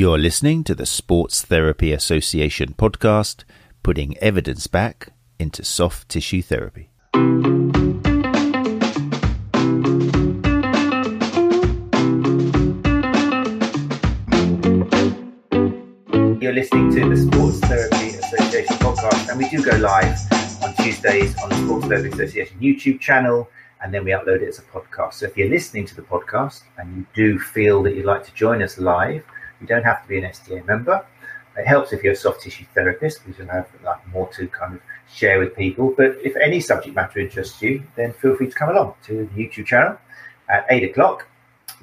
You're listening to the Sports Therapy Association podcast, putting evidence back into soft tissue therapy. You're listening to the Sports Therapy Association podcast, and we do go live on Tuesdays on the Sports Therapy Association YouTube channel, and then we upload it as a podcast. So if you're listening to the podcast and you do feel that you'd like to join us live, you don't have to be an STA member. It helps if you're a soft tissue therapist because you'll have like more to kind of share with people. But if any subject matter interests you, then feel free to come along to the YouTube channel at eight o'clock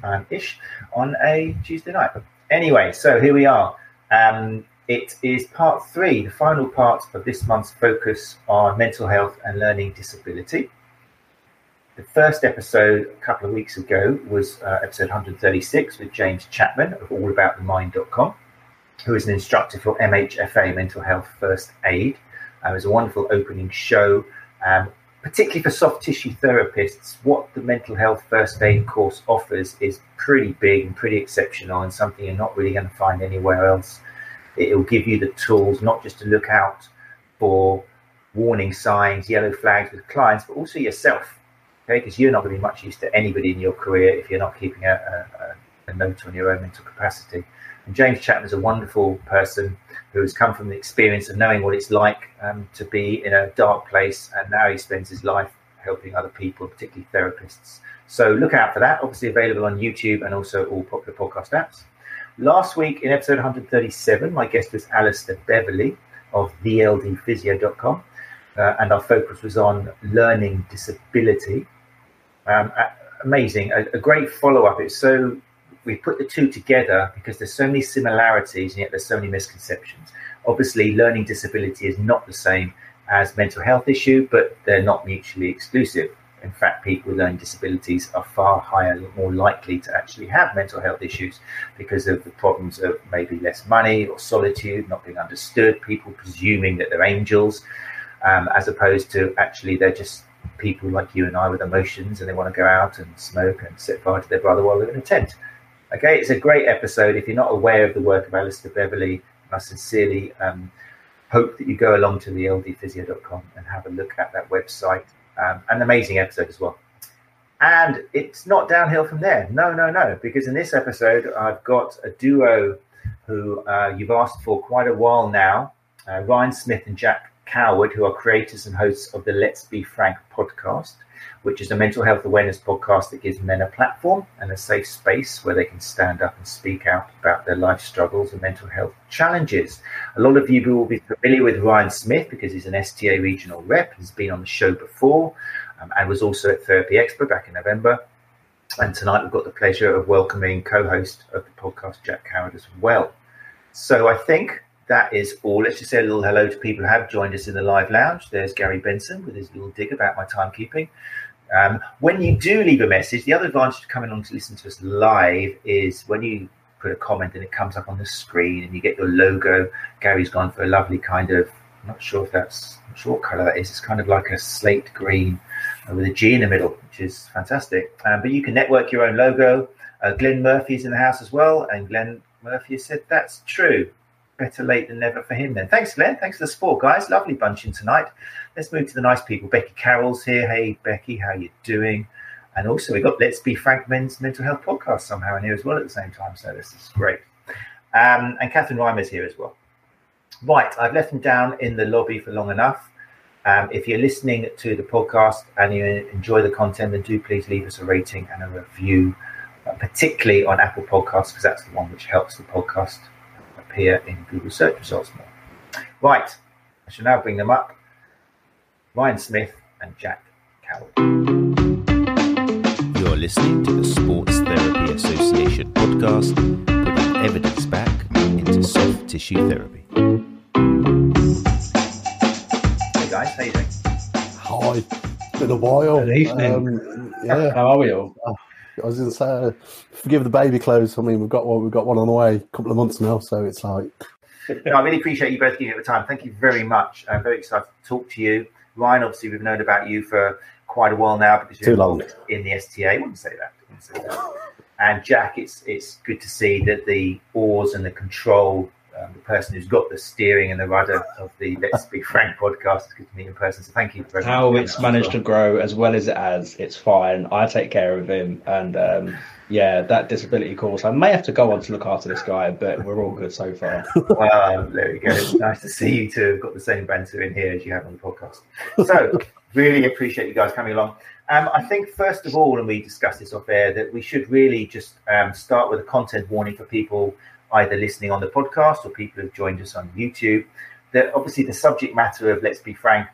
um, ish on a Tuesday night. Anyway, so here we are. Um, it is part three, the final part of this month's focus on mental health and learning disability. The first episode a couple of weeks ago was uh, episode 136 with James Chapman of allaboutthemind.com, who is an instructor for MHFA, Mental Health First Aid. Uh, it was a wonderful opening show, um, particularly for soft tissue therapists. What the mental health first aid course offers is pretty big and pretty exceptional, and something you're not really going to find anywhere else. It will give you the tools not just to look out for warning signs, yellow flags with clients, but also yourself okay? Because you're not going to be much use to anybody in your career if you're not keeping a, a, a note on your own mental capacity. And James Chapman is a wonderful person who has come from the experience of knowing what it's like um, to be in a dark place, and now he spends his life helping other people, particularly therapists. So look out for that. Obviously available on YouTube and also all popular podcast apps. Last week in episode 137, my guest was Alistair Beverley of theldphysio.com, uh, and our focus was on learning disability. Um, amazing, a, a great follow up. It's so we put the two together because there's so many similarities and yet there's so many misconceptions. Obviously, learning disability is not the same as mental health issue, but they're not mutually exclusive. In fact, people with learning disabilities are far higher, more likely to actually have mental health issues because of the problems of maybe less money or solitude, not being understood, people presuming that they're angels, um, as opposed to actually they're just people like you and I with emotions and they want to go out and smoke and set fire to their brother while they're in a tent. Okay, it's a great episode. If you're not aware of the work of Alistair Beverley, I sincerely um, hope that you go along to the ldphysio.com and have a look at that website. Um, an amazing episode as well. And it's not downhill from there. No, no, no. Because in this episode, I've got a duo who uh, you've asked for quite a while now uh, Ryan Smith and Jack Coward, who are creators and hosts of the Let's Be Frank podcast, which is a mental health awareness podcast that gives men a platform and a safe space where they can stand up and speak out about their life struggles and mental health challenges. A lot of you will be familiar with Ryan Smith because he's an STA regional rep. He's been on the show before um, and was also at Therapy Expo back in November. And tonight we've got the pleasure of welcoming co-host of the podcast, Jack Coward, as well. So I think that is all. Let's just say a little hello to people who have joined us in the live lounge. There's Gary Benson with his little dig about my timekeeping. Um, when you do leave a message, the other advantage of coming on to listen to us live is when you put a comment and it comes up on the screen and you get your logo. Gary's gone for a lovely kind of, I'm not sure if that's, I'm not sure what color that is. It's kind of like a slate green with a G in the middle, which is fantastic. Um, but you can network your own logo. Uh, Glenn Murphy's in the house as well. And Glenn Murphy said that's true better late than never for him then. Thanks, Glenn. Thanks for the support, guys. Lovely bunching tonight. Let's move to the nice people. Becky Carroll's here. Hey, Becky, how you doing? And also we've got Let's Be Frank Men's Mental Health Podcast somehow in here as well at the same time. So this is great. Um, and Catherine Reimer's here as well. Right, I've left them down in the lobby for long enough. Um, if you're listening to the podcast and you enjoy the content, then do please leave us a rating and a review, uh, particularly on Apple Podcasts, because that's the one which helps the podcast appear in Google search results more. Right, I shall now bring them up. Ryan Smith and Jack Coward. You're listening to the Sports Therapy Association podcast, putting evidence back into soft tissue therapy. Hey guys, how you doing? Hi, it's been a while. Good evening. Um, yeah, How are we all? I was going to say, forgive the baby clothes. I mean, we've got one. We've got one on the way. A couple of months now, so it's like No, I really appreciate you both giving it the time. Thank you very much. I'm very excited to talk to you. Ryan, obviously, we've known about you for quite a while now because you're Too long. in the STA. I wouldn't say that. Wouldn't say that. And Jack, it's it's good to see that the oars and the control, um, the person who's got the steering and the rudder of the Let's Be Frank podcast, it's good to meet in person. So thank you very much. How it's managed to grow as well as it has, it's fine. I take care of him, and um, yeah, that disability course. I may have to go on to look after this guy, but we're all good so far. Well, there we go. It's nice to see you two have got the same banter in here as you have on the podcast. So, really appreciate you guys coming along. Um, I think, first of all, and we discussed this off air, that we should really just um, start with a content warning for people either listening on the podcast or people who've joined us on YouTube. That obviously the subject matter of Let's Be Frank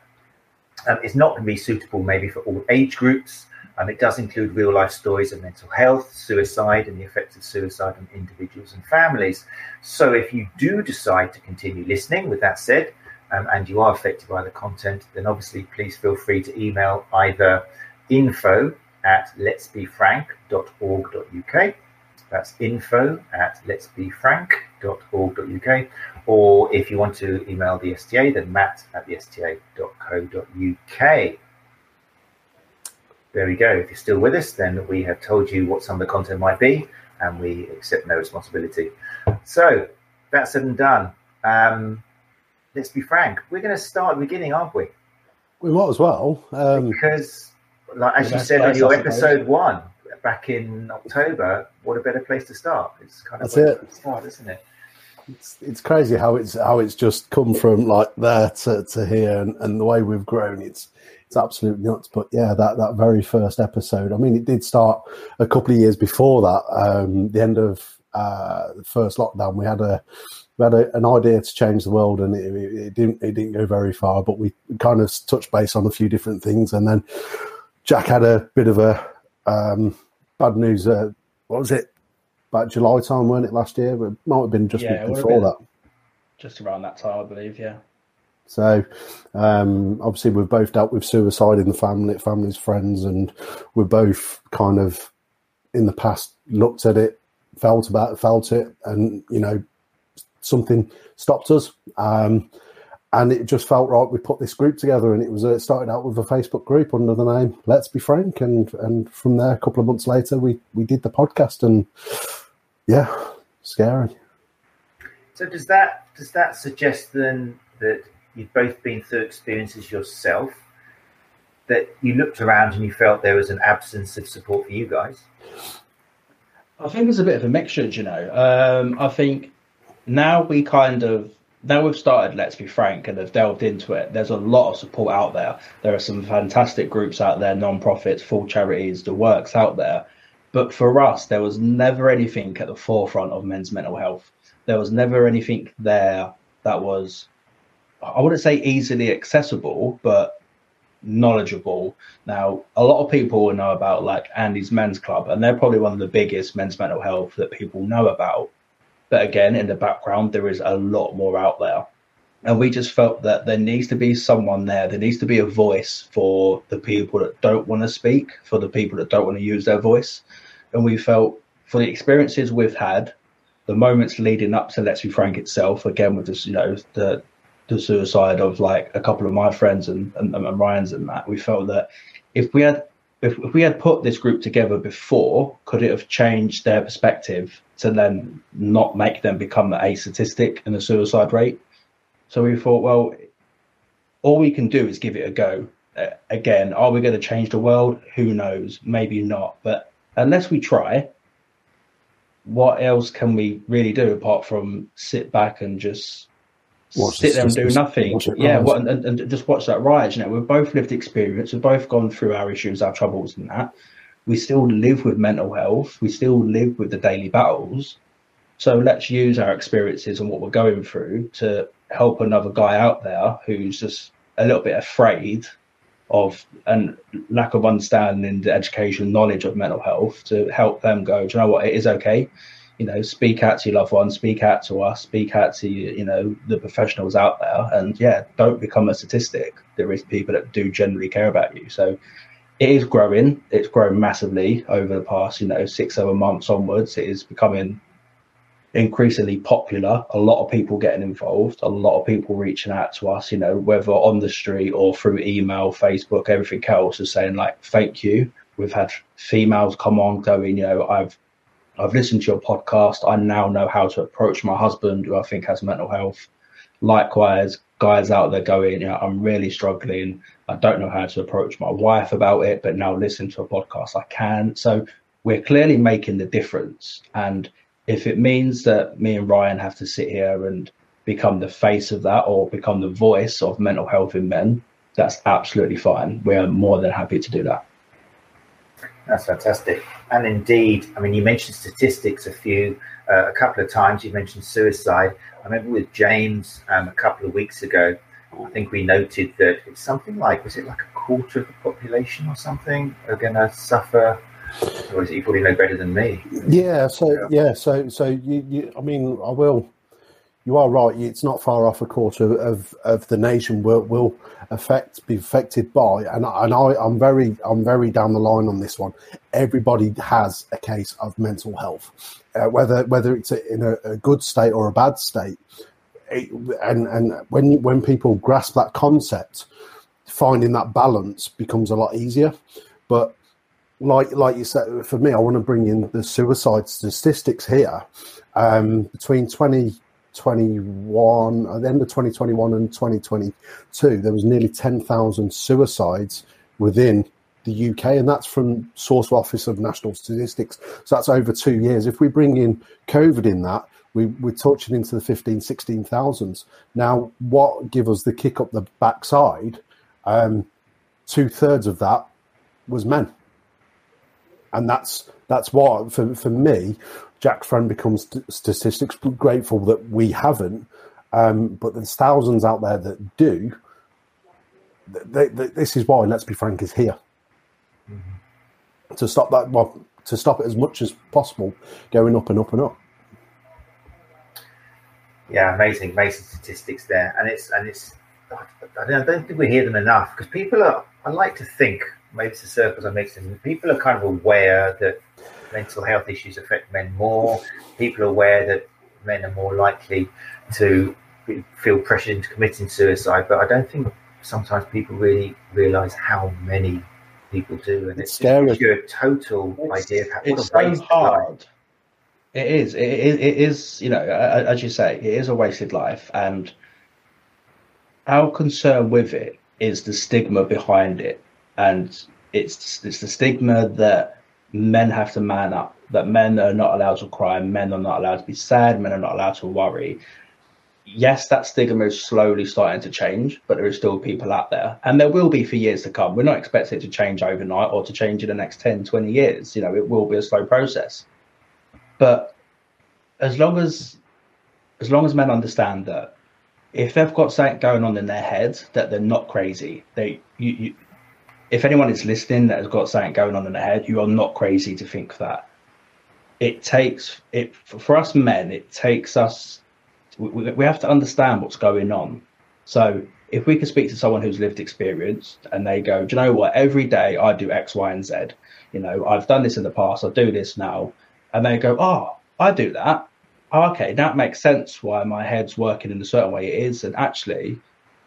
um, is not going to be suitable maybe for all age groups. Um, it does include real life stories of mental health, suicide, and the effects of suicide on individuals and families. So, if you do decide to continue listening, with that said, um, and you are affected by the content, then obviously please feel free to email either info at letsbefrank.org.uk. That's info at letsbefrank.org.uk. Or if you want to email the STA, then matt at the sta.co.uk. There we go. If you're still with us, then we have told you what some of the content might be, and we accept no responsibility. So that's said and done. Um, let's be frank. We're going to start at the beginning, aren't we? We might as well. Um, because, like as you said on your episode one back in October, what a better place to start? It's kind of That's it. start, isn't it? it's, it's crazy how it's how it's just come from like there to, to here and, and the way we've grown it's it's absolutely nuts but yeah that that very first episode i mean it did start a couple of years before that um the end of uh the first lockdown we had a we had a, an idea to change the world and it, it, it didn't it didn't go very far but we kind of touched base on a few different things and then jack had a bit of a um bad news uh, what was it about July time, weren't it last year? But it might have been just Yeah, it would have before been. that. Just around that time, I believe. Yeah. So, um, obviously, we've both dealt with suicide in the family, families, friends, and we're both kind of in the past looked at it, felt about it, felt it, and you know, something stopped us. Um, and it just felt right. We put this group together, and it was uh, it started out with a Facebook group under the name "Let's Be Frank," and and from there, a couple of months later, we we did the podcast, and yeah, scary. So does that does that suggest then that you've both been through experiences yourself? That you looked around and you felt there was an absence of support for you guys? I think it's a bit of a mixture, you know. Um, I think now we kind of now we've started. Let's be frank, and have delved into it. There's a lot of support out there. There are some fantastic groups out there, non-profits, full charities, the works out there. But for us, there was never anything at the forefront of men's mental health. There was never anything there that was, I wouldn't say easily accessible, but knowledgeable. Now, a lot of people will know about like Andy's Men's Club, and they're probably one of the biggest men's mental health that people know about. But again, in the background, there is a lot more out there. And we just felt that there needs to be someone there. There needs to be a voice for the people that don't want to speak, for the people that don't want to use their voice. And we felt for the experiences we've had, the moments leading up to Let's Be Frank itself, again with this, you know, the the suicide of like a couple of my friends and, and, and Ryan's and that, we felt that if we had if, if we had put this group together before, could it have changed their perspective to then not make them become a statistic in the suicide rate? So we thought, well, all we can do is give it a go. Uh, again, are we going to change the world? Who knows? Maybe not. But unless we try, what else can we really do apart from sit back and just Watch sit there and do nothing? Yeah, what, and, and just watch that rise. You know, we've both lived experience. We've both gone through our issues, our troubles, and that. We still live with mental health. We still live with the daily battles. So let's use our experiences and what we're going through to help another guy out there who's just a little bit afraid of and lack of understanding the education knowledge of mental health to help them go, do you know what, it is okay. You know, speak out to your loved ones, speak out to us, speak out to you know the professionals out there, and yeah, don't become a statistic. There is people that do generally care about you. So it is growing. It's grown massively over the past, you know, six, seven months onwards. It is becoming increasingly popular. A lot of people getting involved, a lot of people reaching out to us, you know, whether on the street or through email, Facebook, everything else is saying like, thank you. We've had females come on going, you know, I've I've listened to your podcast. I now know how to approach my husband, who I think has mental health. Likewise, guys out there going, you know, I'm really struggling. I don't know how to approach my wife about it, but now listen to a podcast, I can. So we're clearly making the difference. And if it means that me and Ryan have to sit here and become the face of that or become the voice of mental health in men, that's absolutely fine. We're more than happy to do that. That's fantastic. And indeed, I mean, you mentioned statistics a few, uh, a couple of times. You mentioned suicide. I remember with James um, a couple of weeks ago, I think we noted that it's something like, was it like a quarter of the population or something are going to suffer? Or is it you probably know better than me? Yeah. So, yeah. So, so you, you, I mean, I will you are right. It's not far off a quarter of, of the nation will will affect be affected by, and and I I'm very I'm very down the line on this one. Everybody has a case of mental health, uh, whether whether it's in a, a, good state or a bad state. It, and and when when people grasp that concept, finding that balance becomes a lot easier. But like like you said, for me, I want to bring in the suicide statistics here. Um, between twenty 21 at the end of 2021 and 2022 there was nearly 10,000 suicides within the UK and that's from source office of national statistics. So that's over 2 years. If we bring in covid in that we, we're touching into the 15 16,000s now what give us the kick up the backside? Um, two thirds of that was men. And that's that's why for, for me Jack Friend becomes statistics. Grateful that we haven't, um, but there's thousands out there that do. They, they, this is why Let's Be Frank is here mm-hmm. to stop that. Well, to stop it as much as possible, going up and up and up. Yeah, amazing, amazing statistics there, and it's and it's. I don't, I don't think we hear them enough because people are. I like to think maybe it's the circles I'm mixing. People are kind of aware that mental health issues affect men more. People are aware that men are more likely to be, feel pressured into committing suicide, but I don't think sometimes people really realise how many people do, and it's, it's scary. It a total it's, idea of how, it's so hard. It is. It, it, it is. You know, as you say, it is a wasted life, and our concern with it is the stigma behind it, and it's it's the stigma that men have to man up, that men are not allowed to cry, men are not allowed to be sad, men are not allowed to worry. Yes, that stigma is slowly starting to change, but there are still people out there. And there will be for years to come. We're not expecting it to change overnight or to change in the next 10, 20 years. You know, it will be a slow process. But as long as as long as men understand that if they've got something going on in their head that they're not crazy, they you, you if anyone is listening that has got something going on in their head, you are not crazy to think that. It takes it for us men. It takes us. We, we have to understand what's going on. So if we can speak to someone who's lived experience and they go, do you know what? Every day I do X, Y, and Z. You know, I've done this in the past. I do this now, and they go, oh, I do that. Oh, okay, that makes sense why my head's working in a certain way it is, and actually,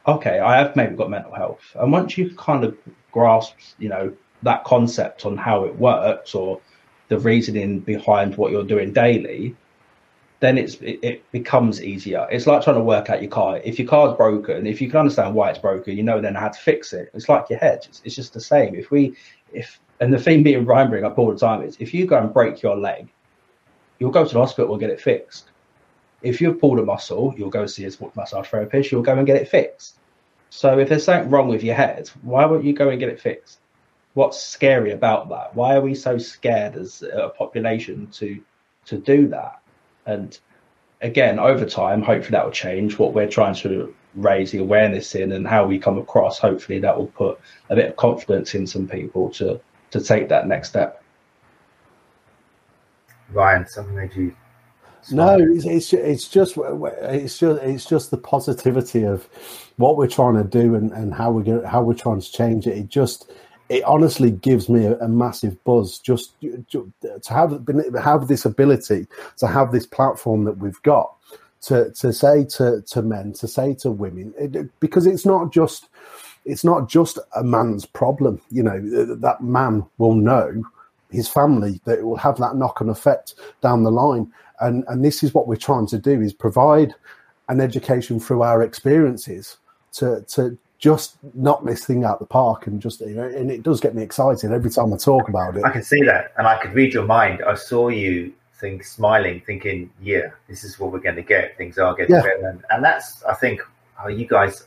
okay, I have maybe got mental health. And once you kind of grasps, you know, that concept on how it works or the reasoning behind what you're doing daily, then it's it, becomes easier. It's like trying to work out your car. If your car's broken, if you can understand why it's broken, you know then how to fix it. It's like your head. It's, it's just the same. If we if and the thing being Ryan bring up all the time is if you go and break your leg, you'll go to the hospital and get it fixed. If you've pulled a muscle, you'll go see a massage therapist, you'll go and get it fixed. So if there's something wrong with your head, why won't you go and get it fixed? What's scary about that? Why are we so scared as a population to to do that? And again, over time, hopefully that will change. What we're trying to raise the awareness in and how we come across, hopefully that will put a bit of confidence in some people to to take that next step. Ryan, something that you no, it's, it's it's just it's just it's just the positivity of what we're trying to do and, and how we're how we're trying to change it. It just it honestly gives me a, a massive buzz just, to have have this ability to have this platform that we've got to to say to to men to say to women it, because it's not just it's not just a man's problem. You know that man will know his family that it will have that knock-on effect down the line and and this is what we're trying to do is provide an education through our experiences to to just knock this thing out the park and just you know, and it does get me excited every time I talk about it. I can see that, and I could read your mind. I saw you think smiling, thinking, "Yeah, this is what we're going to get. Things are getting yeah. better," and, and that's I think how you guys.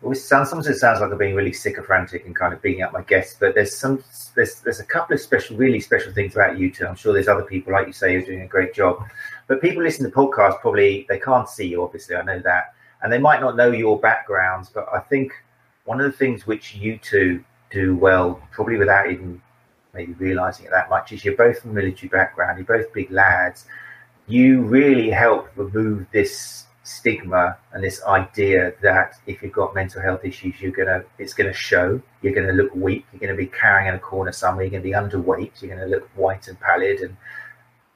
Sounds sometimes it sounds like I'm being really sycophantic and kind of beating up my guests, but there's some there's there's a couple of special, really special things about you two. I'm sure there's other people like you say who're doing a great job, but people listening to the podcast probably they can't see you. Obviously, I know that and they might not know your backgrounds, but I think one of the things which you two do well, probably without even maybe realizing it that much, is you're both from military background, you're both big lads. You really help remove this stigma and this idea that if you've got mental health issues, you're gonna it's gonna show. You're gonna look weak. You're gonna be carrying in a corner somewhere. You're gonna be underweight. You're gonna look white and pallid and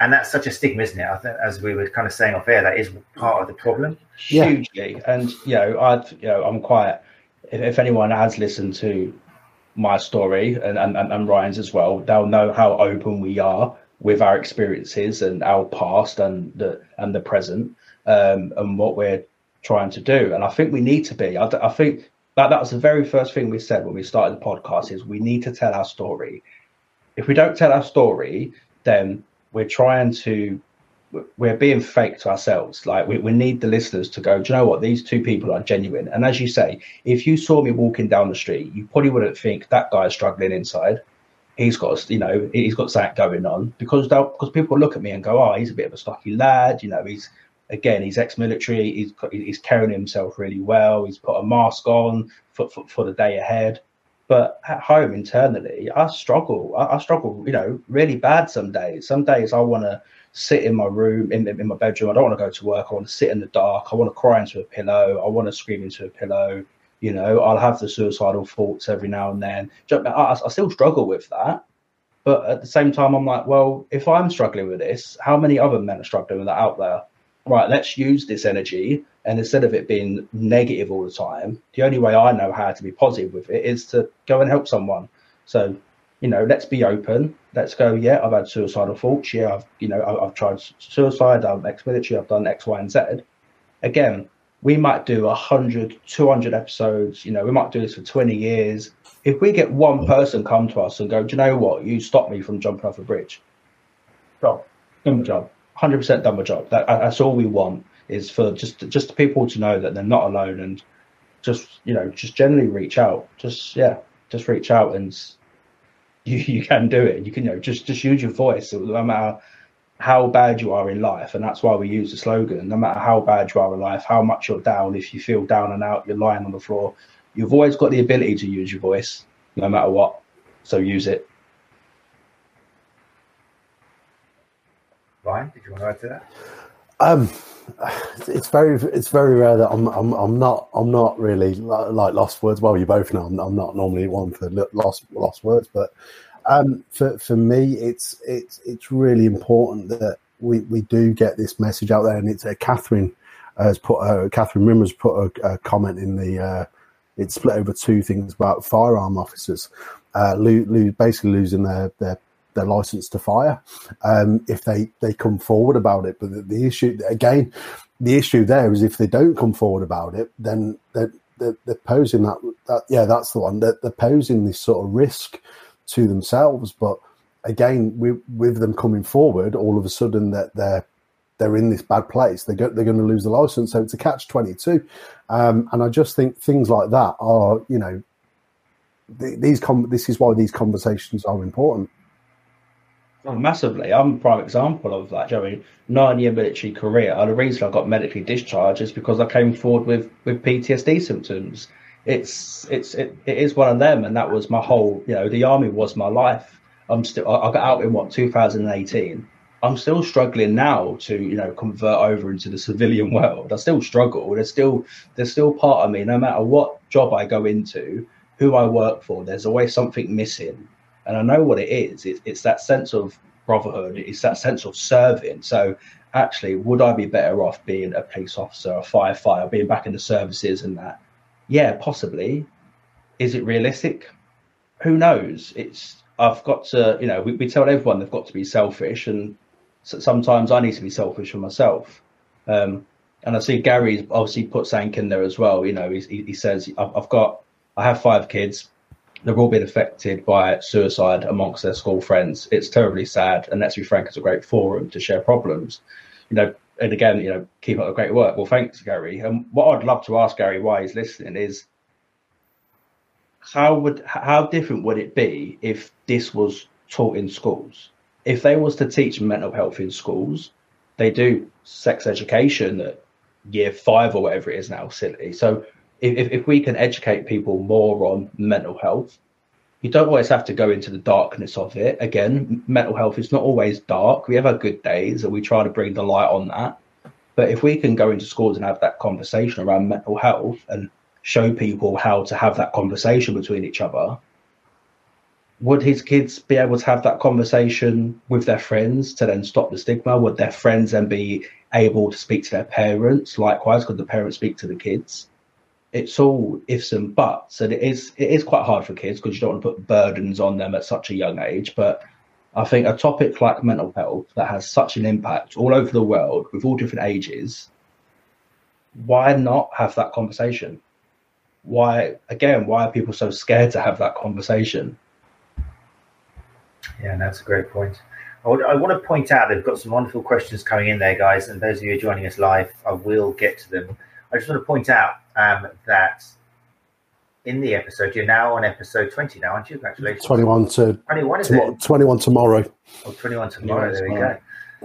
and that's such a stigma, isn't it? I think, as we were kind of saying off air, that is part of the problem. Hugely, and you know, I, you know, I'm quite. If, if, anyone has listened to my story and, and, and Ryan's as well, they'll know how open we are with our experiences and our past and the and the present, um, and what we're trying to do. And I think we need to be. I, I think that that was the very first thing we said when we started the podcast: is we need to tell our story. If we don't tell our story, then we're trying to we're being fake to ourselves. Like we, we need the listeners to go, do you know what? These two people are genuine. And as you say, if you saw me walking down the street, you probably wouldn't think that guy's struggling inside. He's got, you know, he's got something going on because because people look at me and go, oh, he's a bit of a stocky lad. You know, he's again, he's ex-military. He's he's carrying himself really well. He's put a mask on for, for, for the day ahead. But at home internally, I struggle. I, I struggle, you know, really bad some days. Some days I want to sit in my room, in, in my bedroom. I don't want to go to work. I want to sit in the dark. I want to cry into a pillow. I want to scream into a pillow. You know, I'll have the suicidal thoughts every now and then. I, I still struggle with that. But at the same time, I'm like, well, if I'm struggling with this, how many other men are struggling with that out there? Right, let's use this energy and instead of it being negative all the time, the only way I know how to be positive with it is to go and help someone. So, you know, let's be open. Let's go. Yeah, I've had suicidal thoughts. Yeah, I've you know I've, I've tried suicide. I'm ex-military. I've done X, Y, and Z. Again, we might do 100, 200 episodes. You know, we might do this for 20 years. If we get one person come to us and go, do you know what? You stopped me from jumping off a bridge. My job. 100% done my job. That, that's all we want is for just just people to know that they're not alone and just you know just generally reach out. Just yeah just reach out and you, you can do it. You can you know just just use your voice. No matter how bad you are in life and that's why we use the slogan no matter how bad you are in life how much you're down if you feel down and out you're lying on the floor you've always got the ability to use your voice no matter what. So use it Did you want to add to that? Um, it's very it's very rare that I'm I'm I'm not I'm not really like lost words. Well, you both know I'm, I'm not normally one for lost lost words, but um, for for me, it's it's it's really important that we, we do get this message out there. And it's uh, Catherine has put a, Catherine Rimmer's put a, a comment in the. Uh, it's split over two things about firearm officers, uh, lo- lo- basically losing their their their license to fire um, if they they come forward about it. But the, the, issue again, the issue there is if they don't come forward about it, then they're, they're, they're posing that, that yeah that's the one they're, they're posing this sort of risk to themselves. But again, with, with them coming forward, all of a sudden that they're they're in this bad place. They go, they're going to lose the license. So it's a catch twenty two, um, and I just think things like that are you know these com- this is why these conversations are important. Oh, massively. I'm a prime example of that. I mean, nine year military career. And The reason I got medically discharged is because I came forward with, with PTSD symptoms. It's it's it, it is one of them, and that was my whole. You know, the army was my life. I'm still. I, I got out in what 2018. I'm still struggling now to you know convert over into the civilian world. I still struggle. There's still there's still part of me. No matter what job I go into, who I work for, there's always something missing and I know what it is. It's, it's that sense of brotherhood. It's that sense of serving. So actually, would I be better off being a police officer, a firefighter, being back in the services and that? Yeah, possibly. Is it realistic? Who knows? It's I've got to, you know, we, we tell everyone they've got to be selfish, and sometimes I need to be selfish for myself. Um, and I see Gary obviously put something in there as well. You know, he, he says, I've got, I have five kids. They've all been affected by suicide amongst their school friends. It's terribly sad. And let's be frank, it's a great forum to share problems. You know, and again, you know, keep up the great work. Well, thanks, Gary. And what I'd love to ask Gary why he's listening is how would how different would it be if this was taught in schools? If they was to teach mental health in schools, they do sex education at year five or whatever it is now, silly. So if, if we can educate people more on mental health, you don't always have to go into the darkness of it. Again, mental health is not always dark. We have our good days and we try to bring the light on that. But if we can go into schools and have that conversation around mental health and show people how to have that conversation between each other, would his kids be able to have that conversation with their friends to then stop the stigma? Would their friends then be able to speak to their parents? Likewise, could the parents speak to the kids? It's all ifs and buts, and it is it is quite hard for kids because you don't want to put burdens on them at such a young age. But I think a topic like mental health that has such an impact all over the world with all different ages, why not have that conversation? Why again? Why are people so scared to have that conversation? Yeah, that's a great point. I, would, I want to point out they've got some wonderful questions coming in there, guys. And those of you joining us live, I will get to them. I just want to point out um, that in the episode, you're now on episode 20 now, aren't you? Congratulations. 21 to 21, is to, it? 21 tomorrow. Oh, 21 tomorrow. There we go.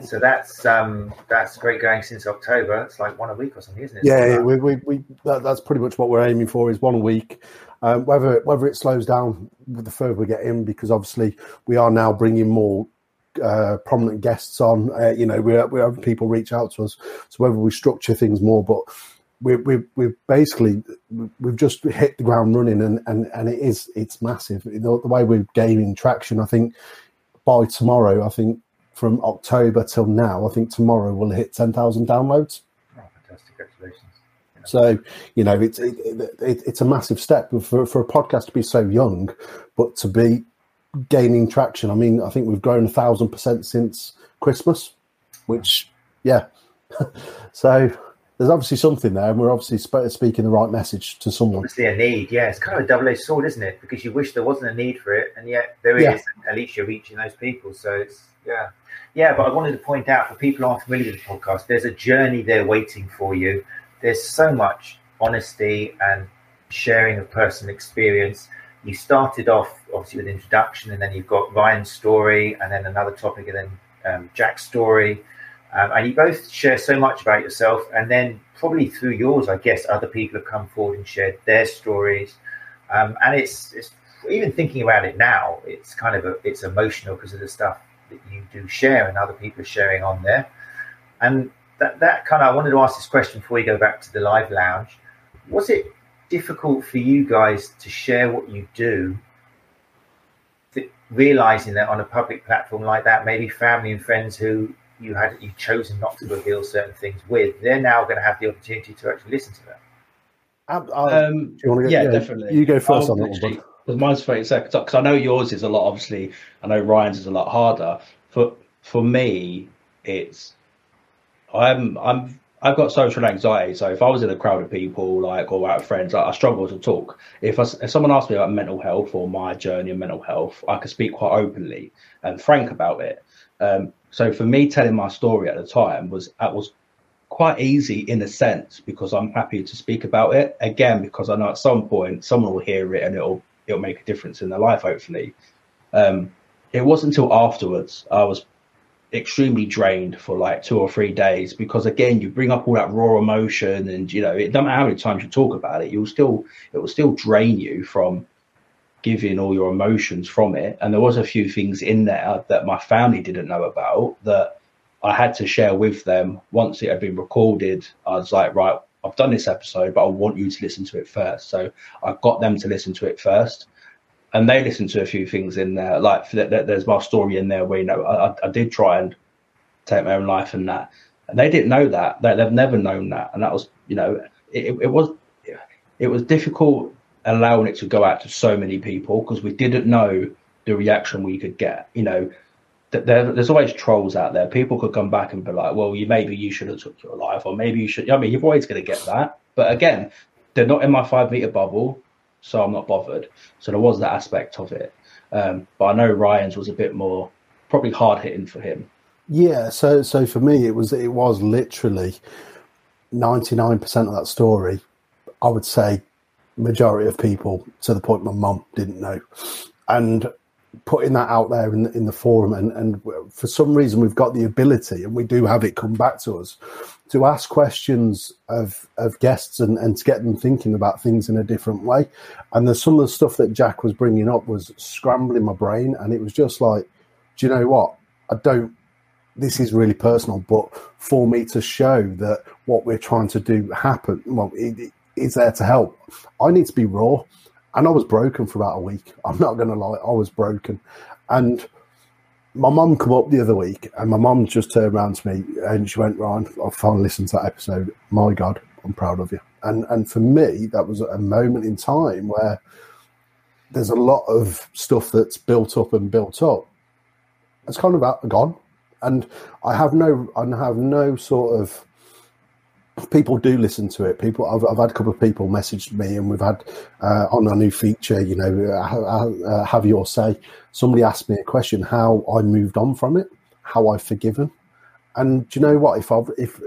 So that's um, that's great going since October. It's like one a week or something, isn't it? Yeah, we, we, we that, that's pretty much what we're aiming for is one a week. Um, whether whether it slows down the further we get in, because obviously we are now bringing more uh, prominent guests on. Uh, you know, we're we're having people reach out to us. So whether we structure things more, but we we we basically we've just hit the ground running, and and and it is it's massive. The, the way we're gaining traction, I think by tomorrow, I think from October till now, I think tomorrow we'll hit ten thousand downloads. Oh, fantastic! Congratulations. So you know it's it, it, it's a massive step for for a podcast to be so young, but to be gaining traction. I mean, I think we've grown a thousand percent since Christmas, which yeah. so there's obviously something there, and we're obviously sp- speaking the right message to someone. Obviously, a need, yeah. It's kind of a double-edged sword, isn't it? Because you wish there wasn't a need for it, and yet there Yeah. is. At least you're reaching those people, so it's yeah, yeah. But I wanted to point out for people who aren't familiar with the podcast, there's a journey there waiting for you. There's so much honesty and sharing of personal experience. You started off obviously with introduction, and then you've got Ryan's story, and then another topic, and then um, Jack's story. Um, and you both share so much about yourself, and then probably through yours, I guess, other people have come forward and shared their stories. Um, and it's, it's even thinking about it now, it's kind of a, it's emotional because of the stuff that you do share and other people are sharing on there. And that that kind of I wanted to ask this question before we go back to the live lounge. Was it difficult for you guys to share what you do? Realizing that on a public platform like that, maybe family and friends who you had you chosen not to reveal certain things with, they're now going to have the opportunity to actually listen to that. I- I- Um, do you want to go? yeah, definitely. You go first I'll on that one. Because mine's thirty seconds. Because I know yours is a lot. Obviously, I know Ryan's is a lot harder. For for me, it's I'm I'm I've got social anxiety. So if I was in a crowd of people, like or out with friends, I, I struggle to talk. If I, if someone asked me about mental health or my journey in mental health, I could speak quite openly and frank about it. Um, so for me, telling my story at the time was that was quite easy in a sense because I'm happy to speak about it again because I know at some point someone will hear it and it'll it'll make a difference in their life hopefully. Um, it wasn't until afterwards I was extremely drained for like two or three days because again you bring up all that raw emotion and you know it doesn't matter how many times you talk about it you'll still it will still drain you from giving all your emotions from it and there was a few things in there that my family didn't know about that I had to share with them once it had been recorded. I was like, right, I've done this episode, but I want you to listen to it first. So I got them to listen to it first. And they listened to a few things in there. Like th- th- there's my story in there where, you know, I, I- I did try and take my own life and that. And they didn't know that. They, they've never known that. And that was, you know, it, it was it was difficult allowing it to go out to so many people because we didn't know the reaction we could get. You know, there, there's always trolls out there. People could come back and be like, "Well, you maybe you should have took your life, or maybe you should." I mean, you're always going to get that. But again, they're not in my five meter bubble, so I'm not bothered. So there was that aspect of it. Um, but I know Ryan's was a bit more probably hard hitting for him. Yeah. So so for me, it was it was literally ninety nine percent of that story. I would say majority of people to the point my mum didn't know, and putting that out there in the, in the forum and, and for some reason we've got the ability and we do have it come back to us to ask questions of of guests and, and to get them thinking about things in a different way. And there's some of the stuff that jack was bringing up was scrambling my brain and it was just like do you know what? I don't this is really personal but for me to show that what we're trying to do happen well it is there to help i need to be raw and I was broken for about a week. I'm not going to lie, I was broken. And my mum come up the other week, and my mum just turned around to me and she went, "Ryan, I finally listened to that episode. My God, I'm proud of you." And and for me, that was a moment in time where there's a lot of stuff that's built up and built up. It's kind of about gone, and I have no, I have no sort of people do listen to it. People, I've, I've had a couple of people message me, and we've had uh, on our new feature, you know, uh, uh, have your say. Somebody asked me a question: how I moved on from it, how I've forgiven, and do you know what? If I've if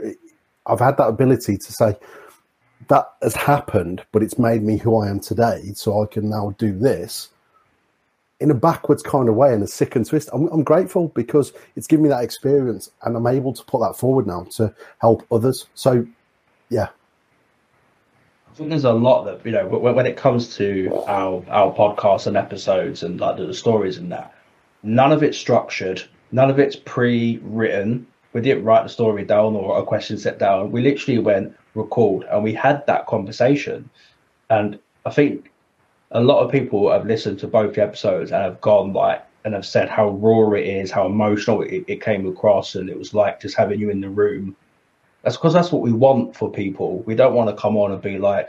I've had that ability to say that has happened, but it's made me who I am today, so I can now do this in a backwards kind of way, in a sick and twist. I'm, I'm, grateful because it's given me that experience, and I'm able to put that forward now to help others. So yeah. I think there's a lot that you know when it comes to our our podcasts and episodes and like the stories and that. None of it's structured. None of it's pre-written. We didn't write the story down or a question set down. We literally went record and we had that conversation. And I think a lot of people have listened to both the episodes and have gone like and have said how raw it is, how emotional it, it came across, and it was like just having you in the room that's because that's what we want for people. We don't want to come on and be like,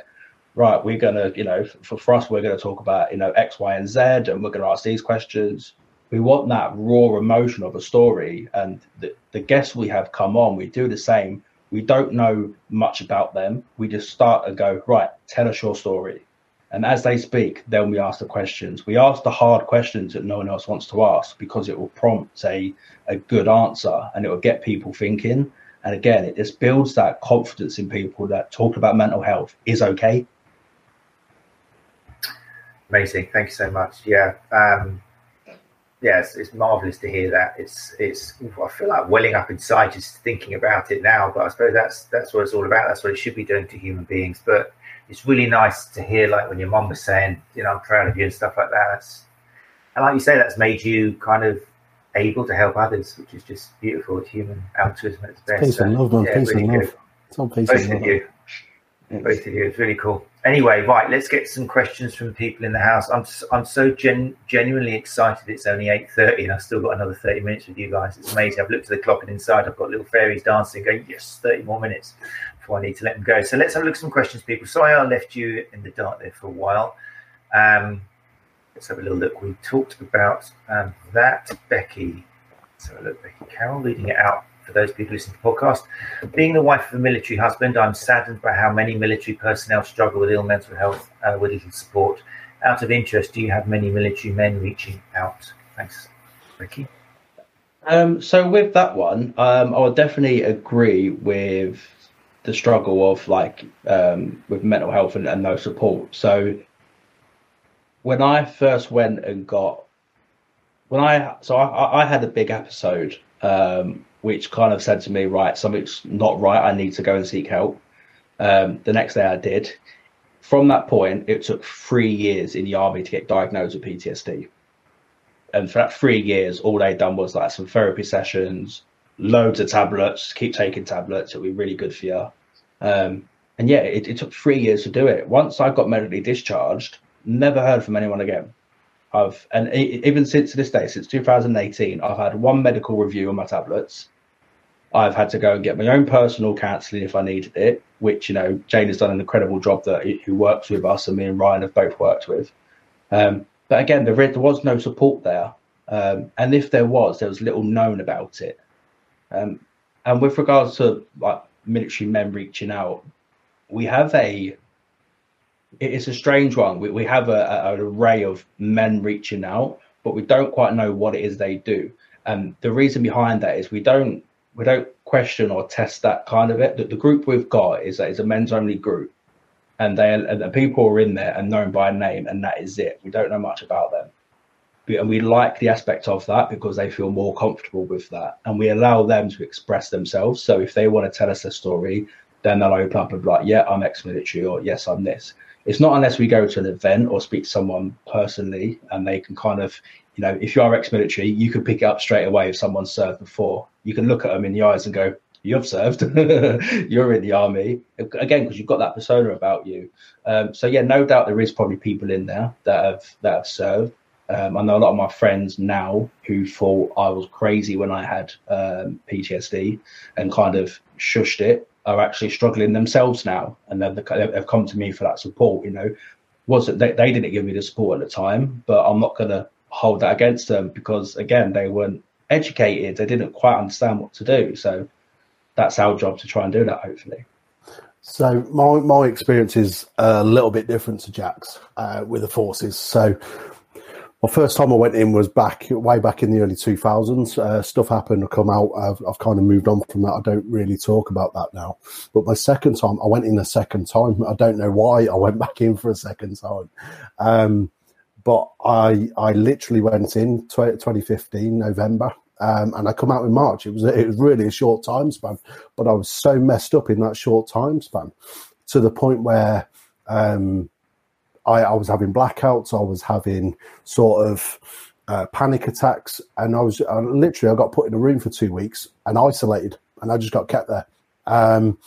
right, we're gonna, you know, for, for us, we're gonna talk about, you know, X, Y, and Z, and we're gonna ask these questions. We want that raw emotion of a story, and the, the guests we have come on, we do the same. We don't know much about them. We just start and go, right, tell us your story. And as they speak, then we ask the questions. We ask the hard questions that no one else wants to ask because it will prompt a, a good answer and it will get people thinking. And again, it just builds that confidence in people that talk about mental health is okay. Amazing. Thank you so much. Yeah. Um, it's, it's, marvelous to hear that. It's, it's, I feel like welling up inside just thinking about it now, but I suppose that's, that's what it's all about. That's what it should be doing to human beings. But it's really nice to hear, like when your mom was saying, you know, I'm proud of you and stuff like that. That's, and like you say, that's made you kind of able to help others, which is just beautiful. It's human altruism at its best. Peace so, and love, man. Yeah, peace really and love. It's all peace Both and love. You. Both of you. It's really cool. Anyway, right, let's get some questions from people in the house. I'm I'm so gen, genuinely excited. It's only eight thirty, and I've still got another thirty minutes with you guys. It's amazing. I've looked at the clock, and inside I've got little fairies dancing, going yes, thirty more minutes before I need to let them go. So let's have a look at some questions, people. Sorry, I left you in the dark there for a while. Um, let's have a little look. We talked about um, that, Becky. So look, Becky Carroll leading it out for those people listening to the podcast. Being the wife of a military husband, I'm saddened by how many military personnel struggle with ill mental health uh, with little support. Out of interest, do you have many military men reaching out? Thanks, Becky. Um, so with that one, um, I would definitely agree with the struggle of like um, with mental health and, and no support. So when I first went and got when I so I, I had a big episode um, which kind of said to me, right, something's not right. I need to go and seek help. Um, the next day I did. From that point, it took three years in the army to get diagnosed with PTSD. And for that three years, all they'd done was like some therapy sessions, loads of tablets, keep taking tablets, it'll be really good for you. Um, and yeah, it, it took three years to do it. Once I got medically discharged, never heard from anyone again. I've and even since this day, since 2018, I've had one medical review on my tablets. I've had to go and get my own personal counselling if I needed it, which you know Jane has done an incredible job that who works with us and me and Ryan have both worked with. Um, but again, there, there was no support there, um, and if there was, there was little known about it. Um, and with regards to like military men reaching out, we have a it's a strange one. We, we have a, a, an array of men reaching out, but we don't quite know what it is they do. And the reason behind that is we don't we don't question or test that kind of it. The, the group we've got is that it's a men's only group, and they and the people are in there and known by name, and that is it. We don't know much about them, and we like the aspect of that because they feel more comfortable with that, and we allow them to express themselves. So if they want to tell us a story, then they'll open up and be like, "Yeah, I'm ex-military," or "Yes, I'm this." It's not unless we go to an event or speak to someone personally, and they can kind of you know, if you are ex-military, you can pick it up straight away if someone's served before. You can look at them in the eyes and go, "You've served. You're in the army." Again, because you've got that persona about you. Um, so yeah, no doubt there is probably people in there that have that have served. Um, I know a lot of my friends now who thought I was crazy when I had um, PTSD and kind of shushed it are actually struggling themselves now, and they've, they've come to me for that support. You know, was it they, they didn't give me the support at the time, but I'm not gonna hold that against them because again they weren't educated. They didn't quite understand what to do. So that's our job to try and do that hopefully. So my my experience is a little bit different to jack's uh, with the forces. So my first time I went in was back way back in the early 2000s. Uh, stuff happened, come out. I've, I've kind of moved on from that. I don't really talk about that now. But my second time, I went in a second time. I don't know why I went back in for a second time. Um, but I I literally went in 2015 November, um, and I come out in March. It was it was really a short time span, but I was so messed up in that short time span to the point where um, I, I was having blackouts. I was having sort of uh, panic attacks, and I was I literally I got put in a room for two weeks and isolated, and I just got kept there. Um,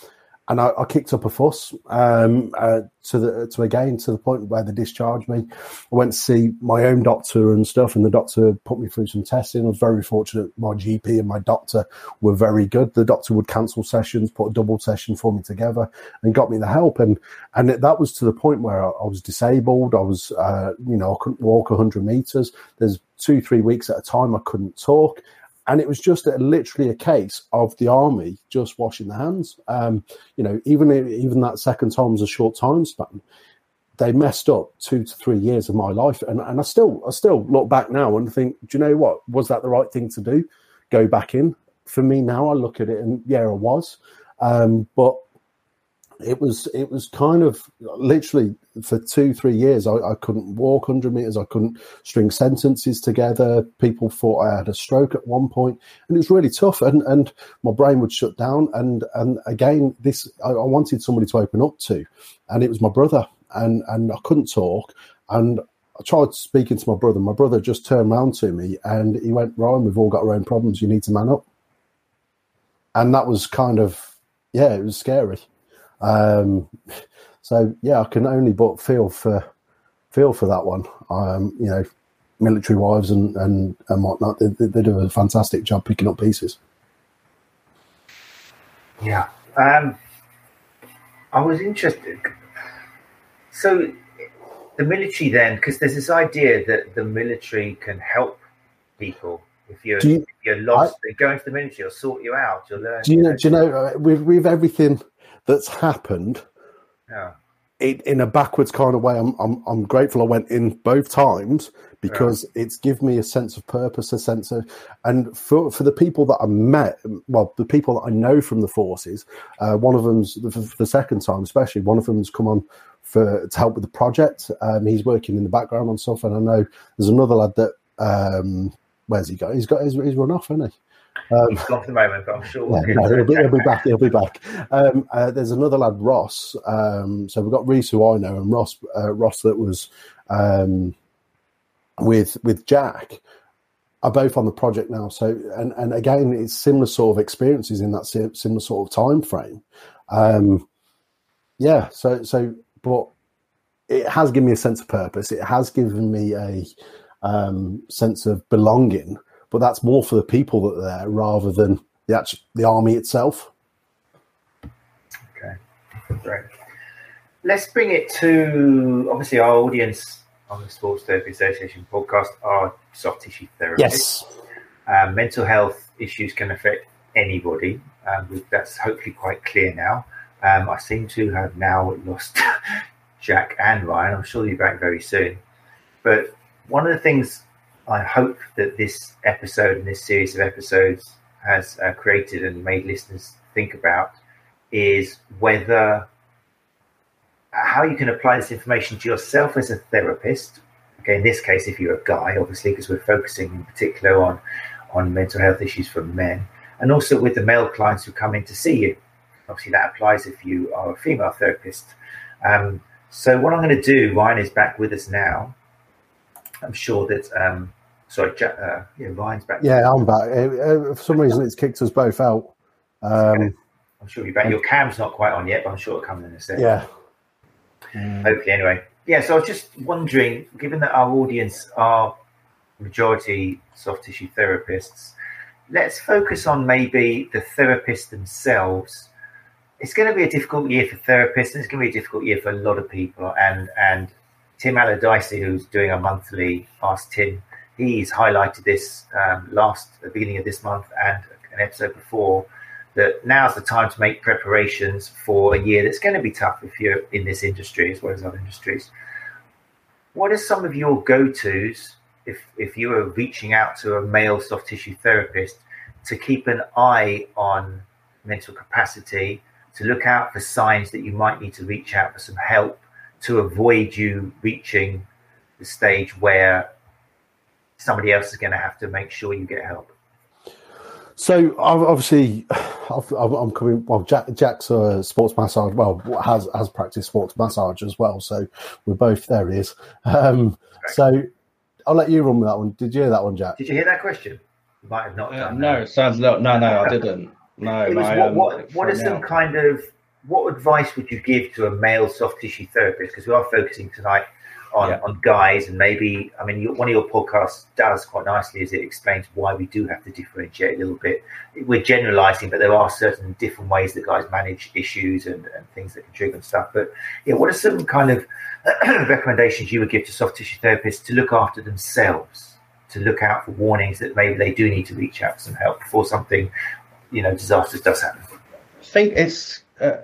and I, I, kicked up a fuss um, uh, to the to again to the point where they discharged me. I went to see my own doctor and stuff, and the doctor put me through some testing. I was very fortunate. My GP and my doctor were very good. The doctor would cancel sessions, put a double session for me together, and got me the help. and And that was to the point where I, I was disabled. I was, uh, you know, I couldn't walk hundred meters. There's two, three weeks at a time I couldn't talk and it was just a, literally a case of the army just washing their hands. Um, you know, even even that second time was a short time span. They messed up two to three years of my life, and, and I still I still look back now and think, do you know what? Was that the right thing to do? Go back in. For me now, I look at it and yeah, I was, um, but it was it was kind of literally for two three years I, I, couldn't walk 100 meters i couldn't string sentences together people thought i had a stroke at one point and it was really tough and and my brain would shut down and and again this I, I wanted somebody to open up to and it was my brother and and i couldn't talk and I tried speaking to my brother. My brother just turned around to me and he went, Ryan, we've all got our own problems. You need to man up. And that was kind of, yeah, it was scary. Um, so yeah, I can only but feel for feel for that one. Um, you know, military wives and and, and whatnot. They, they, do a fantastic job picking up pieces. Yeah, um, I was interested. So the military then, because there's this idea that the military can help people if you're you, if you're lost. I, they go into the military, or sort you out. You'll learn. Do you know? Do you know? Uh, with with everything that's happened yeah. it, in a backwards kind of way. I'm, I'm, I'm grateful I went in both times because yeah. it's given me a sense of purpose, a sense of, and for, for the people that I met, well, the people that I know from the forces, uh, one of them's for the second time, especially one of them's come on for to help with the project. Um, he's working in the background on stuff, and I know there's another lad that um, where's he got? He's got his, he's run off, hasn't he? Um, He's the moment, but I'm sure yeah, no, he'll, be, he'll, be, back. He'll be back. Um, uh, there's another lad, Ross. Um, so we've got Reese, who I know, and Ross. Uh, Ross that was um, with with Jack are both on the project now. So and and again, it's similar sort of experiences in that similar sort of time frame. Um, yeah. So so, but it has given me a sense of purpose. It has given me a um, sense of belonging but that's more for the people that are there rather than the actual, the army itself. Okay, great. Let's bring it to obviously our audience on the Sports Therapy Association podcast are soft tissue therapists. Yes. Um, mental health issues can affect anybody. Um, that's hopefully quite clear now. Um, I seem to have now lost Jack and Ryan. I'm sure you'll be back very soon. But one of the things I hope that this episode and this series of episodes has uh, created and made listeners think about is whether how you can apply this information to yourself as a therapist. Okay, in this case, if you're a guy, obviously, because we're focusing in particular on on mental health issues for men, and also with the male clients who come in to see you. Obviously, that applies if you are a female therapist. Um, so, what I'm going to do, Ryan is back with us now. I'm sure that. Um, sorry, uh, yeah, Ryan's back. Yeah, I'm back. Uh, for some reason, it's kicked us both out. Um, I'm sure you're back. Your cam's not quite on yet, but I'm sure it'll come in a second. Yeah. Hopefully, anyway. Yeah, so I was just wondering, given that our audience are majority soft tissue therapists, let's focus on maybe the therapists themselves. It's going to be a difficult year for therapists, and it's going to be a difficult year for a lot of people. And and Tim Allardyce, who's doing a monthly Ask Tim, he's highlighted this um, last the beginning of this month and an episode before that now's the time to make preparations for a year that's going to be tough if you're in this industry as well as other industries. What are some of your go-tos if if you are reaching out to a male soft tissue therapist to keep an eye on mental capacity, to look out for signs that you might need to reach out for some help to avoid you reaching the stage where somebody else is going to have to make sure you get help? So obviously, I'm coming. Well, Jack, Jack's a sports massage. Well, has has practiced sports massage as well. So we're both there. He is. Um, so I'll let you run with that one. Did you hear that one, Jack? Did you hear that question? You might have not Uh, done. no, that. sounds no, no, no, I didn't. No, It was my, what, um, what, what are thrown some out. kind of what advice would you give to a male soft tissue therapist? Because we are focusing tonight on, Yeah. on guys, and maybe I mean your, one of your podcasts does quite nicely is it explains why we do have to differentiate a little bit. We're generalising, but there are certain different ways that guys manage issues and, and things that can trigger and stuff. But yeah, what are some kind of recommendations you would give to soft tissue therapists to look after themselves, to look out for warnings that maybe they do need to reach out for some help before something you know disastrous does happen? I think it's. Uh,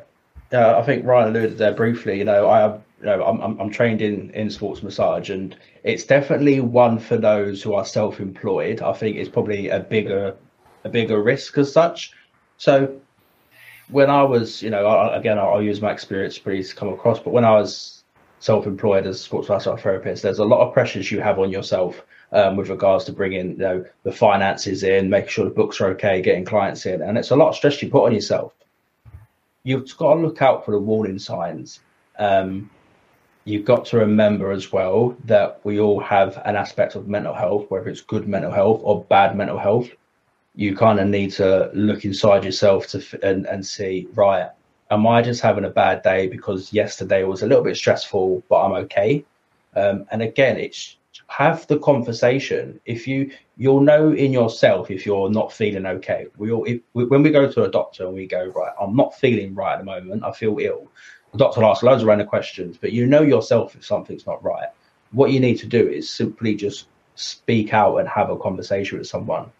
uh, I think Ryan alluded there briefly. You know, I have. You know, I'm, I'm I'm trained in in sports massage, and it's definitely one for those who are self-employed. I think it's probably a bigger a bigger risk as such. So when I was, you know, I, again, I'll, I'll use my experience please to come across, but when I was self-employed as a sports massage therapist, there's a lot of pressures you have on yourself um, with regards to bringing, you know, the finances in, making sure the books are okay, getting clients in, and it's a lot of stress you put on yourself. You've got to look out for the warning signs. Um, you've got to remember as well that we all have an aspect of mental health, whether it's good mental health or bad mental health. You kind of need to look inside yourself to and, and see, right, am I just having a bad day because yesterday was a little bit stressful, but I'm okay? Um, and again, it's have the conversation. If you you'll know in yourself if you're not feeling okay. We all if, when we go to a doctor and we go right, I'm not feeling right at the moment. I feel ill. Doctor will ask loads of random questions, but you know yourself if something's not right. What you need to do is simply just speak out and have a conversation with someone.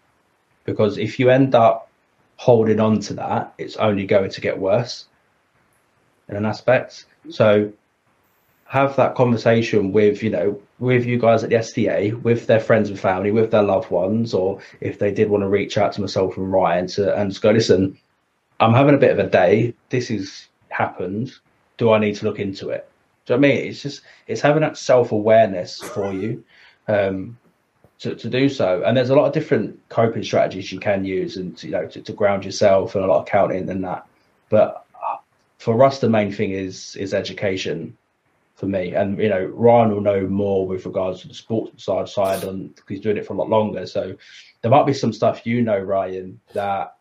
Because if you end up holding on to that, it's only going to get worse in an aspect. So have that conversation with, you know, with you guys at the STA, with their friends and family, with their loved ones, or if they did want to reach out to myself and Ryan to and just go, listen, I'm having a bit of a day. This has happened. Do I need to look into it? Do you know what I mean? It's just it's having that self awareness for you um, to, to do so. And there's a lot of different coping strategies you can use, and you know to, to ground yourself and a lot of counting and that. But uh, for us, the main thing is is education for me. And you know, Ryan will know more with regards to the sports side side, and he's doing it for a lot longer. So there might be some stuff you know, Ryan, that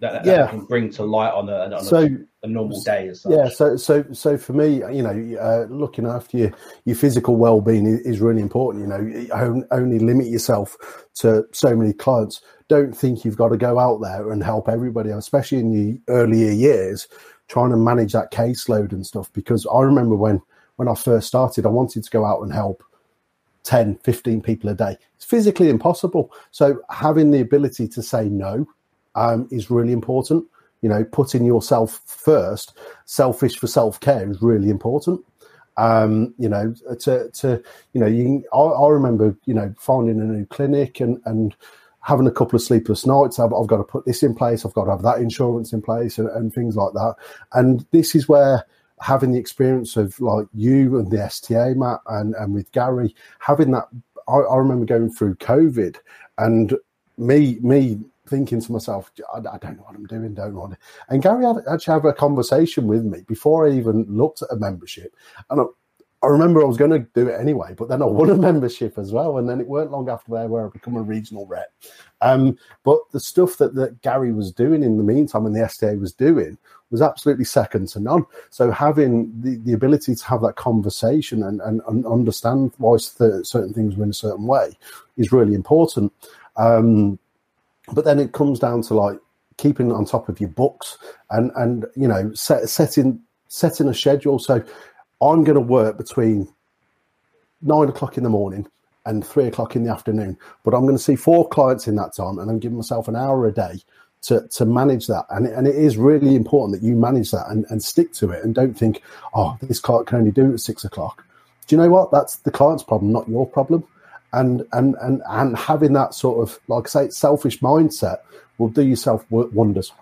that, that Yeah. can bring to light on a, on So a normal day as such. yeah, so so so for me, you know, uh, looking after your your physical well being is, is really important. You know, only limit yourself to so many clients. Don't think you've got to go out there and help everybody, especially in the earlier years, trying to manage that caseload and stuff. Because I remember when when I first started, I wanted to go out and help 10, 15 people a day. It's physically impossible. So having the ability to say no um, is really important. You know, putting yourself first, selfish for self care is really important. Um, you know, to to you know, you I, I, remember you know finding a new clinic and and having a couple of sleepless nights. I've, I've got to put this in place. I've got to have that insurance in place and, and things like that. And this is where having the experience of like you and the STA, Matt, and, and with Gary, having that, I, I remember going through COVID and me, me thinking to myself, I, don't know what I'm doing, don't want it. And Gary had actually have a conversation with me before I even looked at a membership. And I, I remember I was going to do it anyway, but then I won a membership as well. And then it weren't long after there where I become a regional rep. Um, but the stuff that, that Gary was doing in the meantime and the STA was doing was absolutely second to none. So having the, the ability to have that conversation and, and, and understand why certain things were in a certain way is really important. Um, but then it comes down to like keeping on top of your books and and you know set, setting setting a schedule. So I'm going to work between nine o'clock in the morning and three o'clock in the afternoon, but I'm going to see four clients in that time, and I'm giving myself an hour a day to, to manage that. And, and it is really important that you manage that and, and stick to it and don't think, oh, this client can only do it at six o'clock. Do you know what? That's the client's problem, not your problem and and and and having that sort of like I say selfish mindset will do yourself wonders.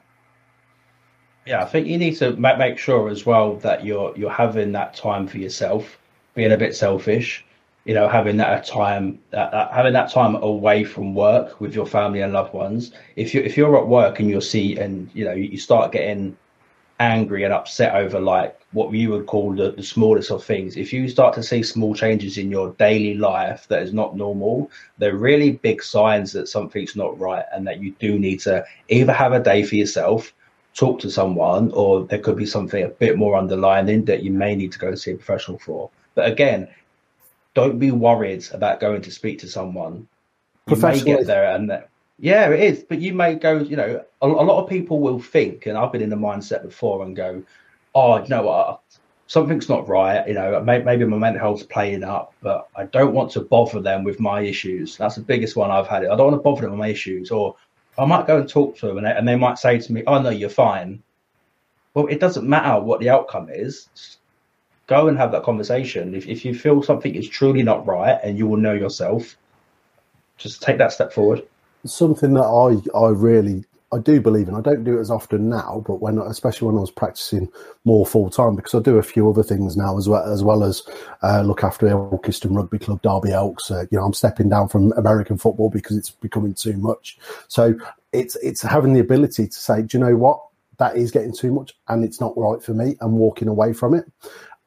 Yeah, I think you need to make sure as well that you're you're having that time for yourself, being a bit selfish, you know, having that time, that, having that time away from work with your family and loved ones. If you if you're at work and you'll see, and you know, you start getting angry and upset over like what you would call the, the smallest of things. If you start to see small changes in your daily life that is not normal they're really big signs that something's not right and that you do need to either have a day for yourself talk to someone or there could be something a bit more underlying that you may need to go and see a professional for. But again don't be worried about going to speak to someone. You may get there and yeah, it is. But you may go, you know, a, a, lot of people will think, and I've been in the mindset before and go, oh, you know what, something's not right. You know, maybe my mental health's playing up, but I don't want to bother them with my issues. That's the biggest one I've had. I don't want to bother them with my issues. Or I might go and talk to them and they, and they might say to me, oh, no, you're fine. Well, it doesn't matter what the outcome is. go and have that conversation. If, if you feel something is truly not right and you will know yourself, just take that step forward something that I I really I do believe in. I don't do it as often now, but when especially when I was practicing more full time, because I do a few other things now as well as well as uh, look after Ilkeston Rugby Club, Derby Elks. Uh, you know, I'm stepping down from American football because it's becoming too much. So it's it's having the ability to say, do you know what, that is getting too much, and it's not right for me, and walking away from it.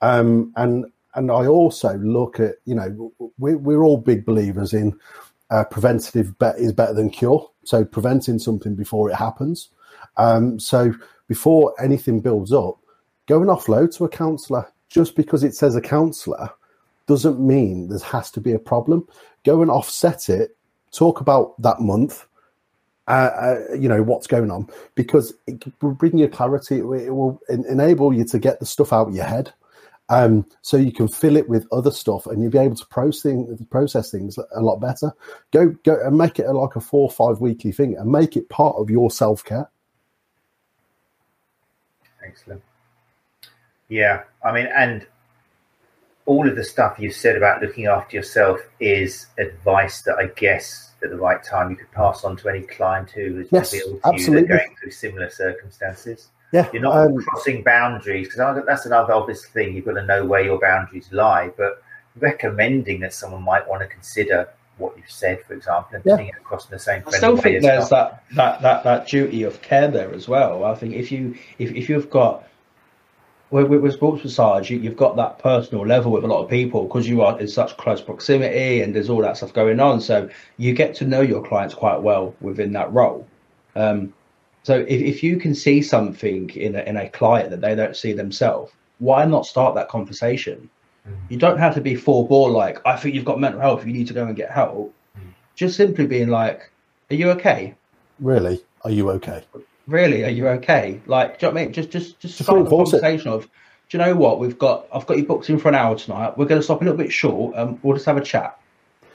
Um, and and I also look at you know we, we're all big believers in uh, preventative bet is better than cure. So preventing something before it happens. Um, so before anything builds up, go and offload to a counsellor. Just because it says a counsellor doesn't mean there has to be a problem. Go and offset it. Talk about that month. Uh, uh, you know what's going on because it will bring you clarity. It will enable you to get the stuff out of your head um, so you can fill it with other stuff, and you'll be able to process, process things a lot better. Go go and make it like a four or five weekly thing, and make it part of your self care. Excellent. Yeah, I mean, and all of the stuff you said about looking after yourself is advice that I guess at the right time you could pass on to any client who is yes, absolutely. going through similar circumstances. Yeah, you're not um, crossing boundaries because that's another obvious thing. You've got to know where your boundaries lie, but recommending that someone might want to consider what you've said, for example, and yeah. putting it across in the same. I still think there's that, that that that duty of care there as well. I think if you if, if you've got with, with, sports massage, you, have got that personal level with a lot of people because you are in such close proximity and there's all that stuff going on. So you get to know your clients quite well within that role. Um, so if, if you can see something in a, in a client that they don't see themselves, why not start that conversation? Mm. You don't have to be forebore like, I think you've got mental health, you need to go and get help. Mm. Just simply being like, Are you okay? Really? Are you okay? Really, are you okay? Like, do you know what I mean? Just just just, start the conversation it. of do you know what? We've got I've got you booked in for an hour tonight. We're gonna stop a little bit short and we'll just have a chat.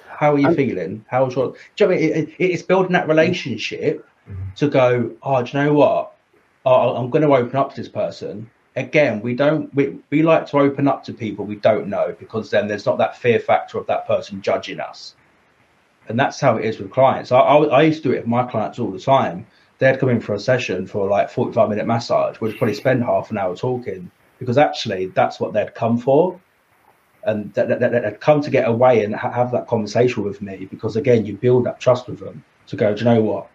how are you feeling? How's your? Do you know I mean? it, it, it's building that relationship Mhm. Mm-hmm. to go. Oh, do you know what? Oh, I'm going to open up to this person. Again, we don't. We we like to open up to people we don't know because then there's not that fear factor of that person judging us, and that's how it is with clients. I I, I used to do it with my clients all the time. They'd come in for a session for like 45 minute massage. We'd probably spend half an hour talking because actually that's what they'd come for and that, that, that, that come to get away and ha- have that conversation with me because again you build that trust with them to go do you know what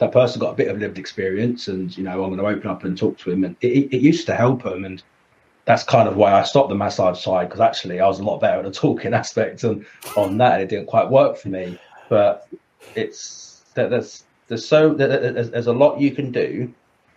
that person got a bit of lived experience and you know i'm going to open up and talk to him. And it, it, used to help him and that's kind of why i stopped the massage side because actually i was a lot better at the talking aspect and on that and it didn't quite work for me. But it's that there's there's so there's a lot you can do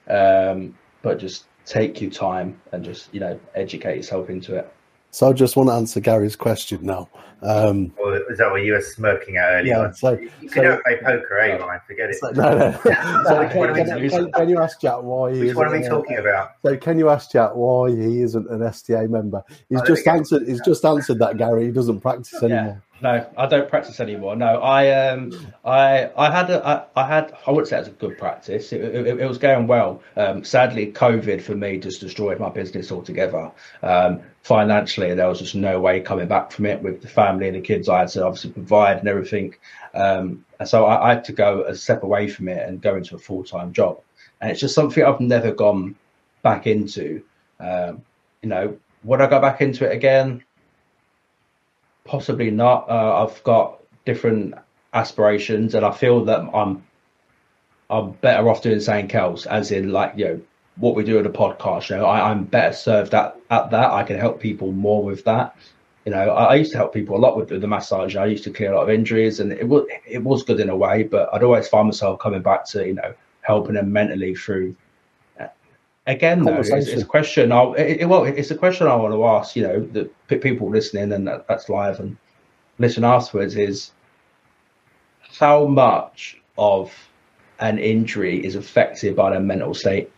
um but just take your time and just you know educate yourself into it So I just want to answer Gary's question now. Um, Or is that what you were smirking at earlier? yeah, so, You can so- never play poker, eh, Ryan? Forget it. so- no, no. so can, can, can, can you ask Jack why he Which one are we isn't talking about? So can you ask Jack why he isn't an STA member? He's Oh, just answered. He's just answered that Gary. He doesn't practice anymore. No, I don't practice anymore. No, I um, I I had a, I, I had I wouldn't say it was a good practice. It, it, it was going well. Um, sadly, COVID for me just destroyed my business altogether. Um, financially, there was just no way coming back from it with the family and the kids. I had to obviously provide and everything. Um, and so I, I had to go a step away from it and go into a full time job. And it's just something I've never gone back into. Um, you know, would I go back into it again? Possibly not. Uh, I've got different aspirations, and I feel that I'm I'm better off doing something else. As in, like you know, what we do at a podcast. You know, I, I'm better served at at that. I can help people more with that. You know, I, I used to help people a lot with, the massage. I used to clear a lot of injuries, and it was it was good in a way. But I'd always find myself coming back to you know helping them mentally through. Uh, again, though, it's, it's a question. I it, it- well, it's a question I want to ask. You know, the people listening, and that, that's live and listen afterwards. Is how much of an injury is affected by their mental state?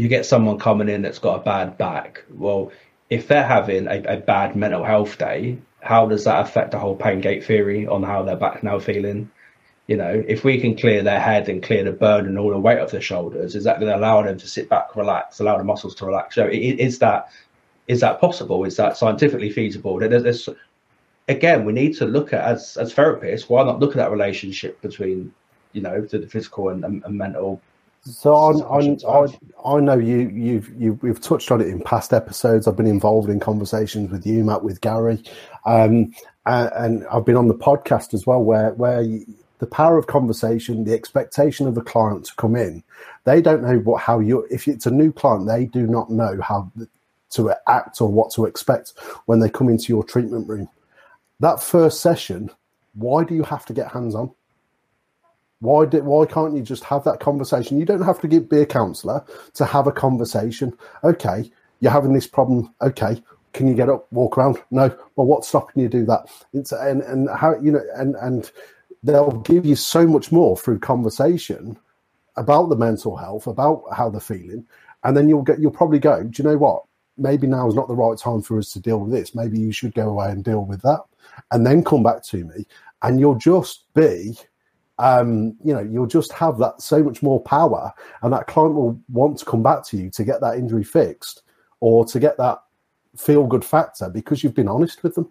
You get someone coming in that's got a bad back. Well, if they're having a, a bad mental health day, how does that affect the whole pain gate theory on how their back now feeling? You know, if we can clear their head and clear the burden and all the weight off their shoulders, is that going to allow them to sit back, relax, allow the muscles to relax? So, is that is that possible? Is that scientifically feasible? There- There's, again, we need to look at as as therapists. Why not look at that relationship between, you know, the, the physical and, and, and mental? So on, Situations, on. I, I know you, you've, you've, we've touched on it in past episodes. I've been involved in conversations with you, Matt, with Gary, um, and, and I've been on the podcast as well, where, where you, the power of conversation, the expectation of the client to come in, they don't know what, how you, if it's a new client, they do not know how to act or what to expect when they come into your treatment room. That first session, why do you have to get hands on? Why why can't you just have that conversation? You don't have to give, be a counsellor to have a conversation. Okay, you're having this problem. Okay, can you get up, walk around? No. Well, what's stopping you do that? It's and and how you know and and they'll give you so much more through conversation about the mental health, about how they're feeling, and then you'll get you'll probably go. Do you know what? Maybe now is not the right time for us to deal with this. Maybe you should go away and deal with that, and then come back to me, and you'll just be um, you know, you'll just have that so much more power, and that client will want to come back to you to get that injury fixed or to get that feel good factor because you've been honest with them.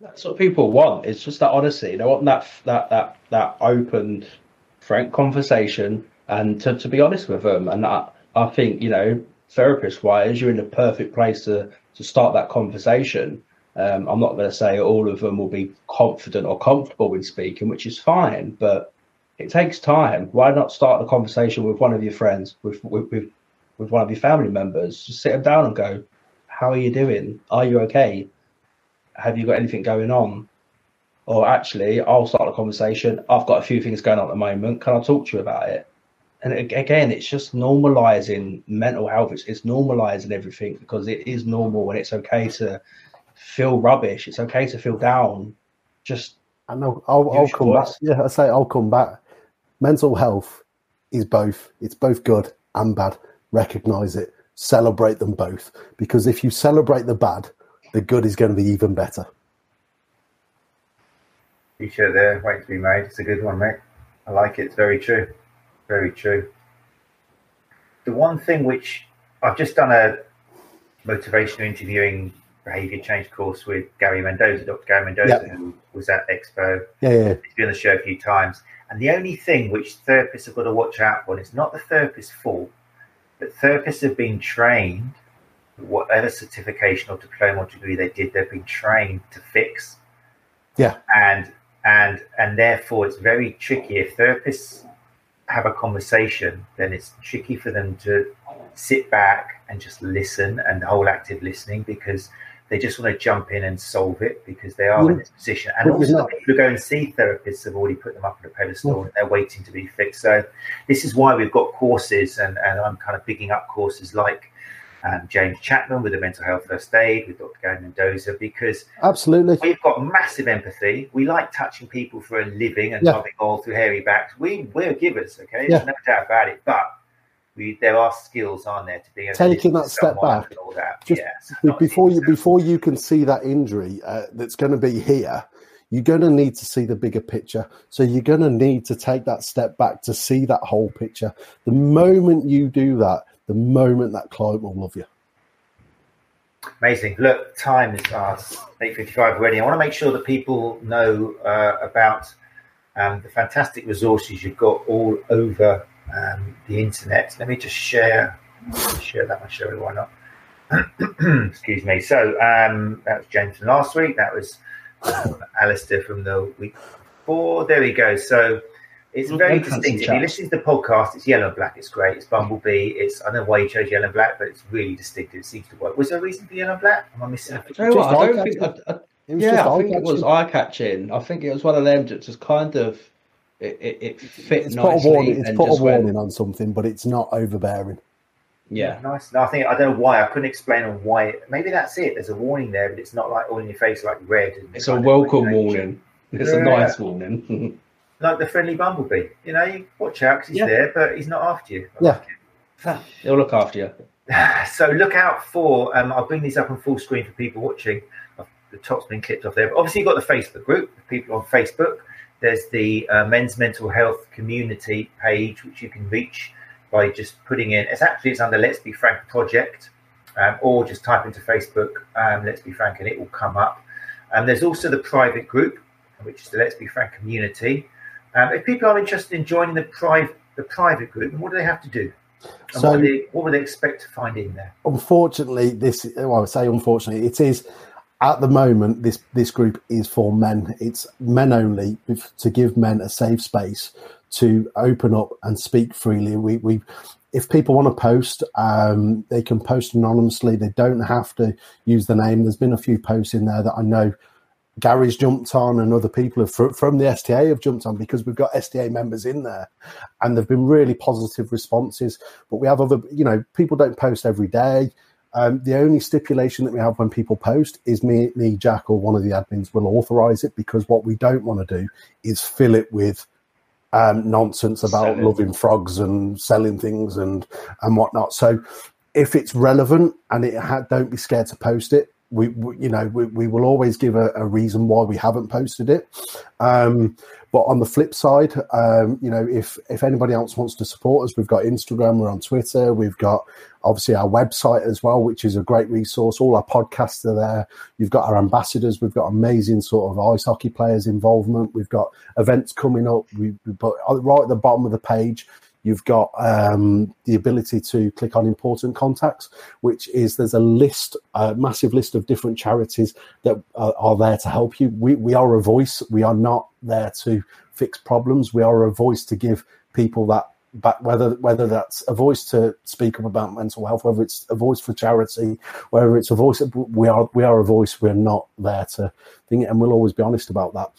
That's what people want. It's just that honesty. They want that that that that open, frank conversation, and to, to be honest with them. And I, I think you know, therapist wise, you're in the perfect place to to start that conversation. Um, I'm not going to say all of them will be confident or comfortable with speaking, which is fine, but it takes time. Why not start the conversation with one of your friends, with with with, with one of your family members? Just sit them down and go, "How are you doing? Are you okay?" have you got anything going on? Or actually, I'll start a conversation. I've got a few things going on at the moment. Can I talk to you about it? And again, it's just normalizing mental health. It's, it's normalizing everything because it is normal and it's okay to feel rubbish. It's okay to feel down. Just I know I'll, I'll Use your come back. Yeah, I say I'll come back. Mental health is both. It's both good and bad. Recognize it. Celebrate them both because if you celebrate the bad, the good is going to be even better. T-shirt there, waiting to be made. It's a good one, mate. I like it. It's very true. Very true. The one thing which I've just done a motivational interviewing behavior change course with Gary Mendoza, Dr. Gary Mendoza, Yep. who was at Expo. Yeah, yeah, He's been on the show a few times. And the only thing which therapists have got to watch out for, and it's not the therapist's fault, but therapists have been trained, whatever certification or diploma or degree they did, they've been trained to fix. Yeah. And and and therefore it's very tricky if therapists have a conversation, then it's tricky for them to sit back and just listen and the whole active listening because they just want to jump in and solve it because they are in this position. And But also, not- people who go and see therapists have already put them up on a pedestal and they're waiting to be fixed. So, this is why we've got courses, and, and I'm kind of picking up courses like um, James Chapman with the mental health first aid with Dr. Gary Mendoza because absolutely. we've got massive empathy. We like touching people for a living and Yeah. rubbing all through hairy backs. We we're givers, okay? Yeah. There's no doubt about it. But we there are skills, aren't there, to be able to Taking that step back, and all that. just yes. Before you before you can see that injury uh, that's going to be here you're going to need to see the bigger picture so you're going to need to take that step back to see that whole picture the moment you do that the moment that client will love you Amazing. Look, time is past eight fifty-five already. I want to make sure that people know uh, about um, the fantastic resources you've got all over um, the internet. Let me just share share that. I'll show you why not. Excuse me. So um, that was James from last week. That was um, Alistair from the week before. There we go. So it's Well, very well, fancy distinctive. If you listen to the podcast, it's yellow and black. It's great. It's Bumblebee. It's I don't know why you chose yellow and black, but it's really distinctive. It seems to work. Was there a reason for yellow and black? Am I missing? Do you know what? Just I don't think. I, I, it was yeah, just I think it was eye-catching. eye catching. I think it was one of them that just kind of it, it, it fit it's put a warning it's and put a just went- warning on something but it's not overbearing Yeah, Nice. No, I think I don't know why. I couldn't explain on why. It, maybe that's it. There's a warning there, but it's not like all in your face like red. And it's a welcome warning. It's a nice warning. Like the friendly bumblebee. You know, you watch out because he's Yeah. there, but he's not after you. I Yeah. like. He'll look after you. so look out for um, i'll bring these up on full screen for people watching the top's been clipped off there but obviously you've got the facebook group people on facebook there's the uh, men's mental health community page which you can reach by just putting in it's actually it's under let's be frank project um, or just type into facebook um, let's be frank and it will come up. And there's also the private group which is the let's be frank community. Um, if people are interested in joining the private the private group what do they have to do? And So- what, do they, what would they expect to find in there? unfortunately, this well, I would say unfortunately, it is at the moment this this group is for men. It's men only to give men a safe space to open up and speak freely. We we if people want to post, um, they can post anonymously. They don't have to use the name. There's been a few posts in there that I know Gary's jumped on and other people have, from the STA have jumped on because we've got STA members in there and there've been really positive responses. But we have other, you know, people don't post every day. Um, the only stipulation that we have when people post is me, me, Jack, or one of the admins will authorize it because what we don't want to do is fill it with um, nonsense about Selling. loving frogs and selling things and and whatnot. So if it's relevant and it ha- don't be scared to post it. We, we you know we, we will always give a, a reason why we haven't posted it. Um, but on the flip side, um, you know, if if anybody else wants to support us, we've got Instagram, we're on Twitter, we've got obviously our website as well, which is a great resource. All our podcasts are there. You've got our ambassadors. We've got amazing sort of ice hockey players involvement. We've got events coming up. We, we put right at the bottom of the page. You've got um, the ability to click on important contacts, which is there's a list, a massive list of different charities that are, are there to help you. We, we are a voice. We are not there to fix problems. We are a voice to give people that back, whether whether that's a voice to speak up about mental health, whether it's a voice for charity, whether it's a voice. We are we are a voice. We're not there to think and we'll always be honest about that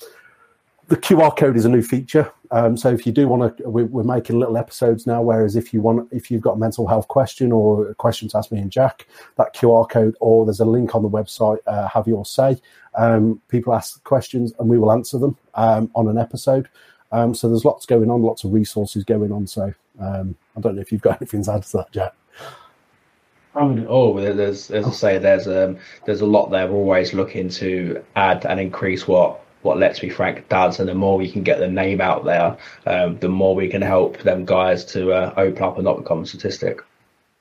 the QR code is a new feature. Um, so if you do want to, we, we're making little episodes now. Whereas if you want, if you've got a mental health question or a question to ask me and Jack, that QR code or there's a link on the website. Uh, have your say. Um, people ask questions and we will answer them um, on an episode. Um, so there's lots going on, lots of resources going on. So um, I don't know if you've got anything to add to that, Jack. Oh, there's as I say, there's um, there's a lot there. We're always looking to add and increase what what Let's Be Frank does, and the more we can get the name out there, um, the more we can help them guys to uh, open up and not become a statistic.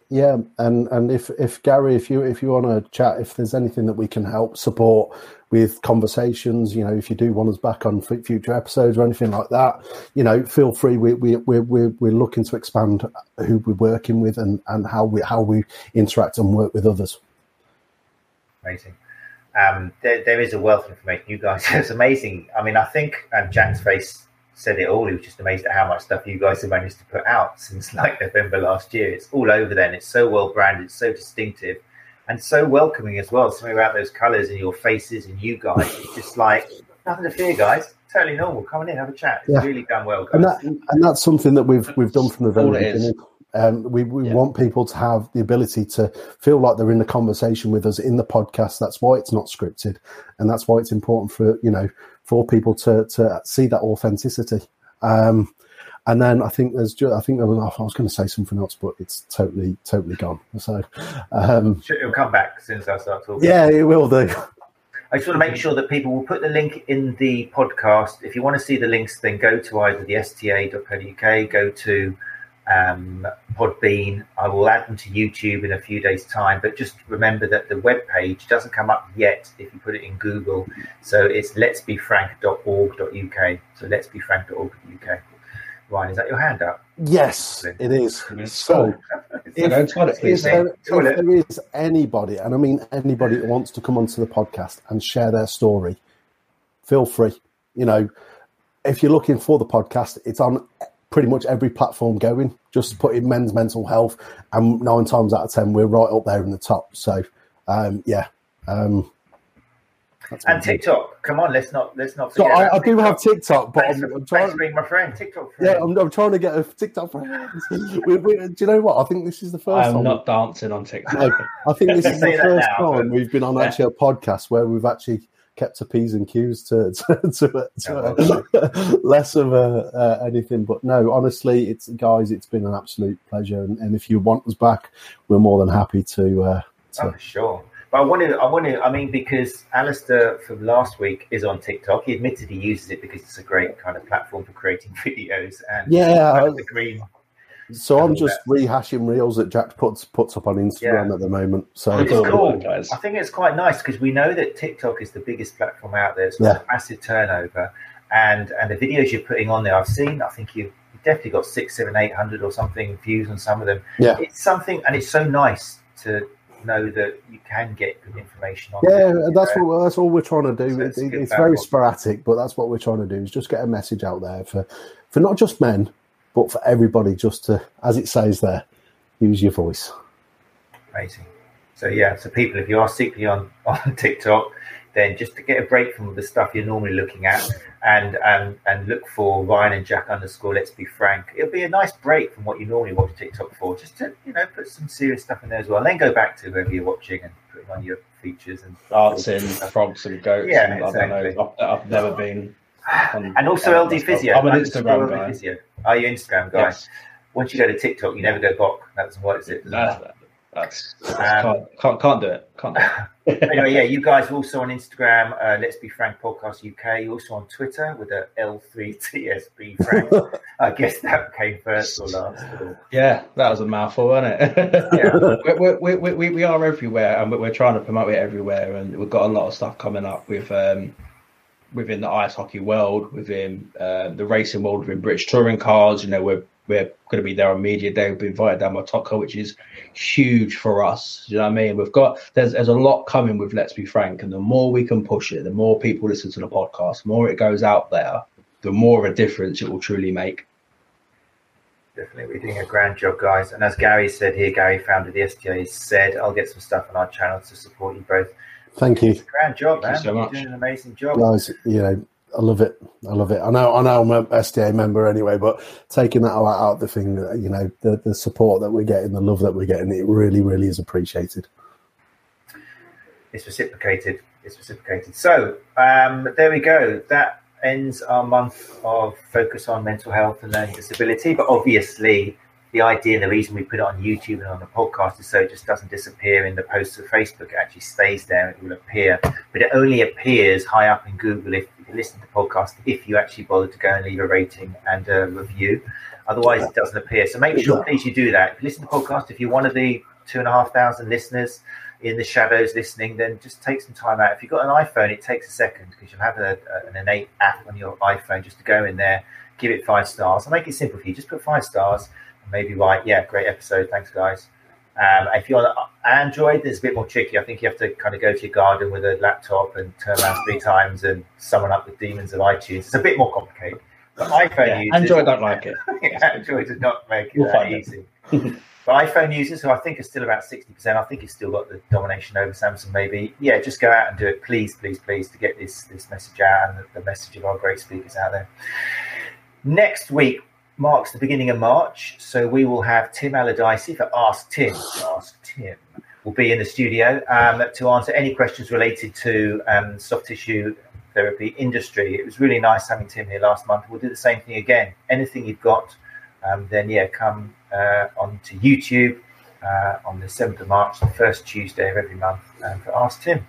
Yeah, and and if if Gary, if you if you want to chat, if there's anything that we can help support with conversations, you know, if you do want us back on future episodes or anything like that, you know, feel free. We we we we're, we're looking to expand who we're working with and and how we how we interact and work with others. Amazing. Um, there, there is a wealth of information. You guys, it's amazing. I mean, I think um, Jack's face said it all. He was just amazed at how much stuff you guys have managed to put out since like November last year. It's all over then. It's so well branded, so distinctive, and so welcoming as well. Something about those colours and your faces and you guys. It's just like nothing to fear, guys. Totally normal. Come on in, have a chat. It's yeah. really done well, guys. And, that, and that's something that we've we've done from the very beginning. Um, we we yeah. want people to have the ability to feel like they're in the conversation with us in the podcast. That's why it's not scripted, and that's why it's important for you know for people to to see that authenticity. Um, and then I think there's just, I think there was, I was going to say something else, but it's totally totally gone. So um, it'll come back as soon as I start talking. Yeah, it will do. I just want to make sure that people will put the link in the podcast. If you want to see the links, then go to either the sta.co.uk, go to um, Podbean. I will add them to YouTube in a few days' time. But just remember that the web page doesn't come up yet if you put it in Google. So it's let'sbefrank.org.uk. So let'sbefrank.org.uk. Ryan, is that your hand up? Yes, it is. So, if, if, there, if, there is anybody, and I mean anybody that wants to come onto the podcast and share their story, feel free. You know, if you're looking for the podcast, it's on pretty much every platform going. Just putting men's mental health, and nine times out of ten, we're right up there in the top. So, um, yeah. Um, and TikTok, come on, let's not let's not. So I, I do have TikTok, but I'm, I'm trying to being my friend. TikTok. Friend. Yeah, I'm, I'm, trying to get a TikTok friend. we, we, do you know what? I think this is the first. I'm time not dancing on TikTok. No, I think this is the first now, time but... we've been on actually a podcast where we've actually kept to p's and q's to to, to, to uh, less of a uh, anything. But no, honestly, it's guys, it's been an absolute pleasure. And, and if you want us back, we're more than happy to. Uh, to... Oh, sure. But I wanted, I wanted, I mean, because Alistair from last week is on TikTok. He admitted he uses it because it's a great kind of platform for creating videos. And yeah, the green so I'm just that. rehashing reels that Jack puts puts up on Instagram yeah. at the moment. So it's cool. Guys. I think it's quite nice because we know that TikTok is the biggest platform out there. It's got yeah. massive turnover, and and the videos you're putting on there, I've seen. I think you've definitely got six, seven, eight hundred or something views on some of them. Yeah, it's something, and it's so nice to know that you can get good information on. Yeah, that's what that's all we're trying to do. So it's, it, it's very sporadic, but that's what we're trying to do is just get a message out there for for not just men, but for everybody just to, as it says there, use your voice. Amazing. So yeah, so people, if you are secretly on on TikTok, then just to get a break from the stuff you're normally looking at, and and and look for Ryan and Jack underscore. Let's be frank. It'll be a nice break from what you normally watch TikTok for, just to you know put some serious stuff in there as well. And then go back to wherever you're watching and putting on your features and dancing, frogs and goats. Yeah, and, exactly. I don't know. I've, I've never been and also LD Physio. I'm an Instagram guy. Physio. Are you Instagram guy? Yes. Once you go to TikTok, you never go back. That's what is it? That's, that's, um, can't, can't, can't do it. Can't do it. anyway, yeah, you guys are also on Instagram. Uh, Let's Be Frank Podcast UK. You're also on Twitter with the L3TSB Frank. I guess that came first or last. Or... Yeah, that was a mouthful, wasn't it? yeah. we, we, we, we are everywhere and we're trying to promote it everywhere. And we've got a lot of stuff coming up with. Um, within the ice hockey world, within uh, the racing world, within British touring cars. You know, we're we're going to be there on media day. We've been invited down Topco, which is huge for us. you know what I mean? We've got there's there's a lot coming with Let's Be Frank, and the more we can push it, the more people listen to the podcast, the more it goes out there, the more of a difference it will truly make. Definitely, we're doing a grand job, guys. And as Gary said here, Gary, founder of the STA, said, "I'll get some stuff on our channel to support you both." Thank you. Grand job, Thank man. You so much. You're doing an amazing job. Guys, you know, I love it. I love it. I know. I know. I'm a STA member anyway, but taking that out, out the thing, you know, the the support that we're getting, the love that we're getting, it really, really is appreciated. It's reciprocated. It's reciprocated. So um, there we go. That ends our month of focus on mental health and learning disability. But obviously, the idea, the reason we put it on YouTube and on the podcast is so it just doesn't disappear in the posts of Facebook. It actually stays there. It will appear, but it only appears high up in Google if you listen to the podcast if you actually bother to go and leave a rating and a review. Otherwise, it doesn't appear. So make sure, please, you do that. If you listen to the podcast, if you're one of the two and a half thousand listeners in the shadows listening, then just take some time out. If you've got an iPhone, it takes a second because you'll have a, a, an innate app on your iPhone just to go in there, give it five stars. I'll make it simple for you. Just put five stars maybe write, yeah, great episode. Thanks, guys. Um, if you're on Android, it's a bit more tricky. I think you have to kind of go to your garden with a laptop and turn around three times and summon up the demons of iTunes. It's a bit more complicated. But iPhone Yeah, users, Android don't like it. Android does not make it We'll that it. easy. but iPhone users, who I think are still about 60%, I think it's still got the domination over Samsung maybe. Yeah, just go out and do it, please, please, please, to get this, this message out and the, the message of our great speakers out there. Next week marks the beginning of March, so we will have Tim Allardyce for Ask Tim. Ask Tim will be in the studio um, to answer any questions related to um, soft tissue therapy industry. It was really nice having Tim here last month. We'll do the same thing again. Anything you've got, um, then yeah, come uh, onto YouTube uh, on the 7th of March, the first Tuesday of every month, um, for Ask Tim.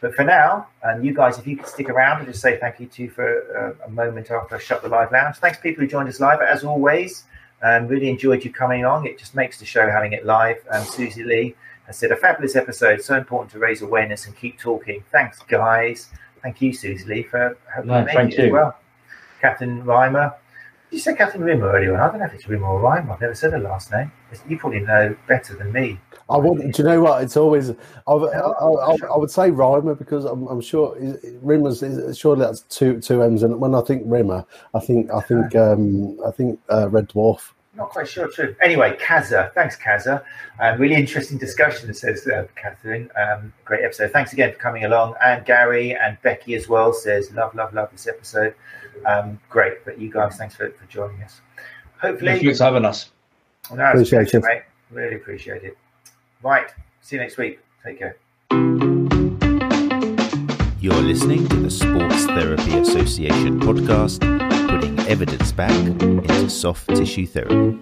But for now, and you guys, if you could stick around and just say thank you to you for uh, a moment after I shut the live lounge. Thanks, people who joined us live. As always, um, really enjoyed you coming along. It just makes the show having it live. Um, Susie Lee has said, a fabulous episode. So important to raise awareness and keep talking. Thanks, guys. Thank you, Susie Lee, for helping No, make thank it as you. well. Captain Reimer. Did you say Catherine Rimmer earlier on? I don't know if it's Rimmer or Reimer. I've never said her last name. You probably know better than me. I wouldn't. Do you know what? It's always. I, I, I, I would say Reimer because I'm, I'm sure Rimmer's. is- Surely that's two two M's, and when I think Rimmer, I think I think um, I think uh, Red Dwarf. Not quite sure, true. Anyway, Kaza, thanks, Kaza. Um, really interesting discussion, says uh, Catherine. Um, great episode. Thanks again for coming along. And Gary and Becky as well says, love, love, love this episode. Um, great. But you guys, thanks for, for joining us. Hopefully, Thanks for having us. No, Appreciate it. mate. Really appreciate it. Right. See you next week. Take care. You're listening to the Sports Therapy Association podcast, putting evidence back into soft tissue therapy.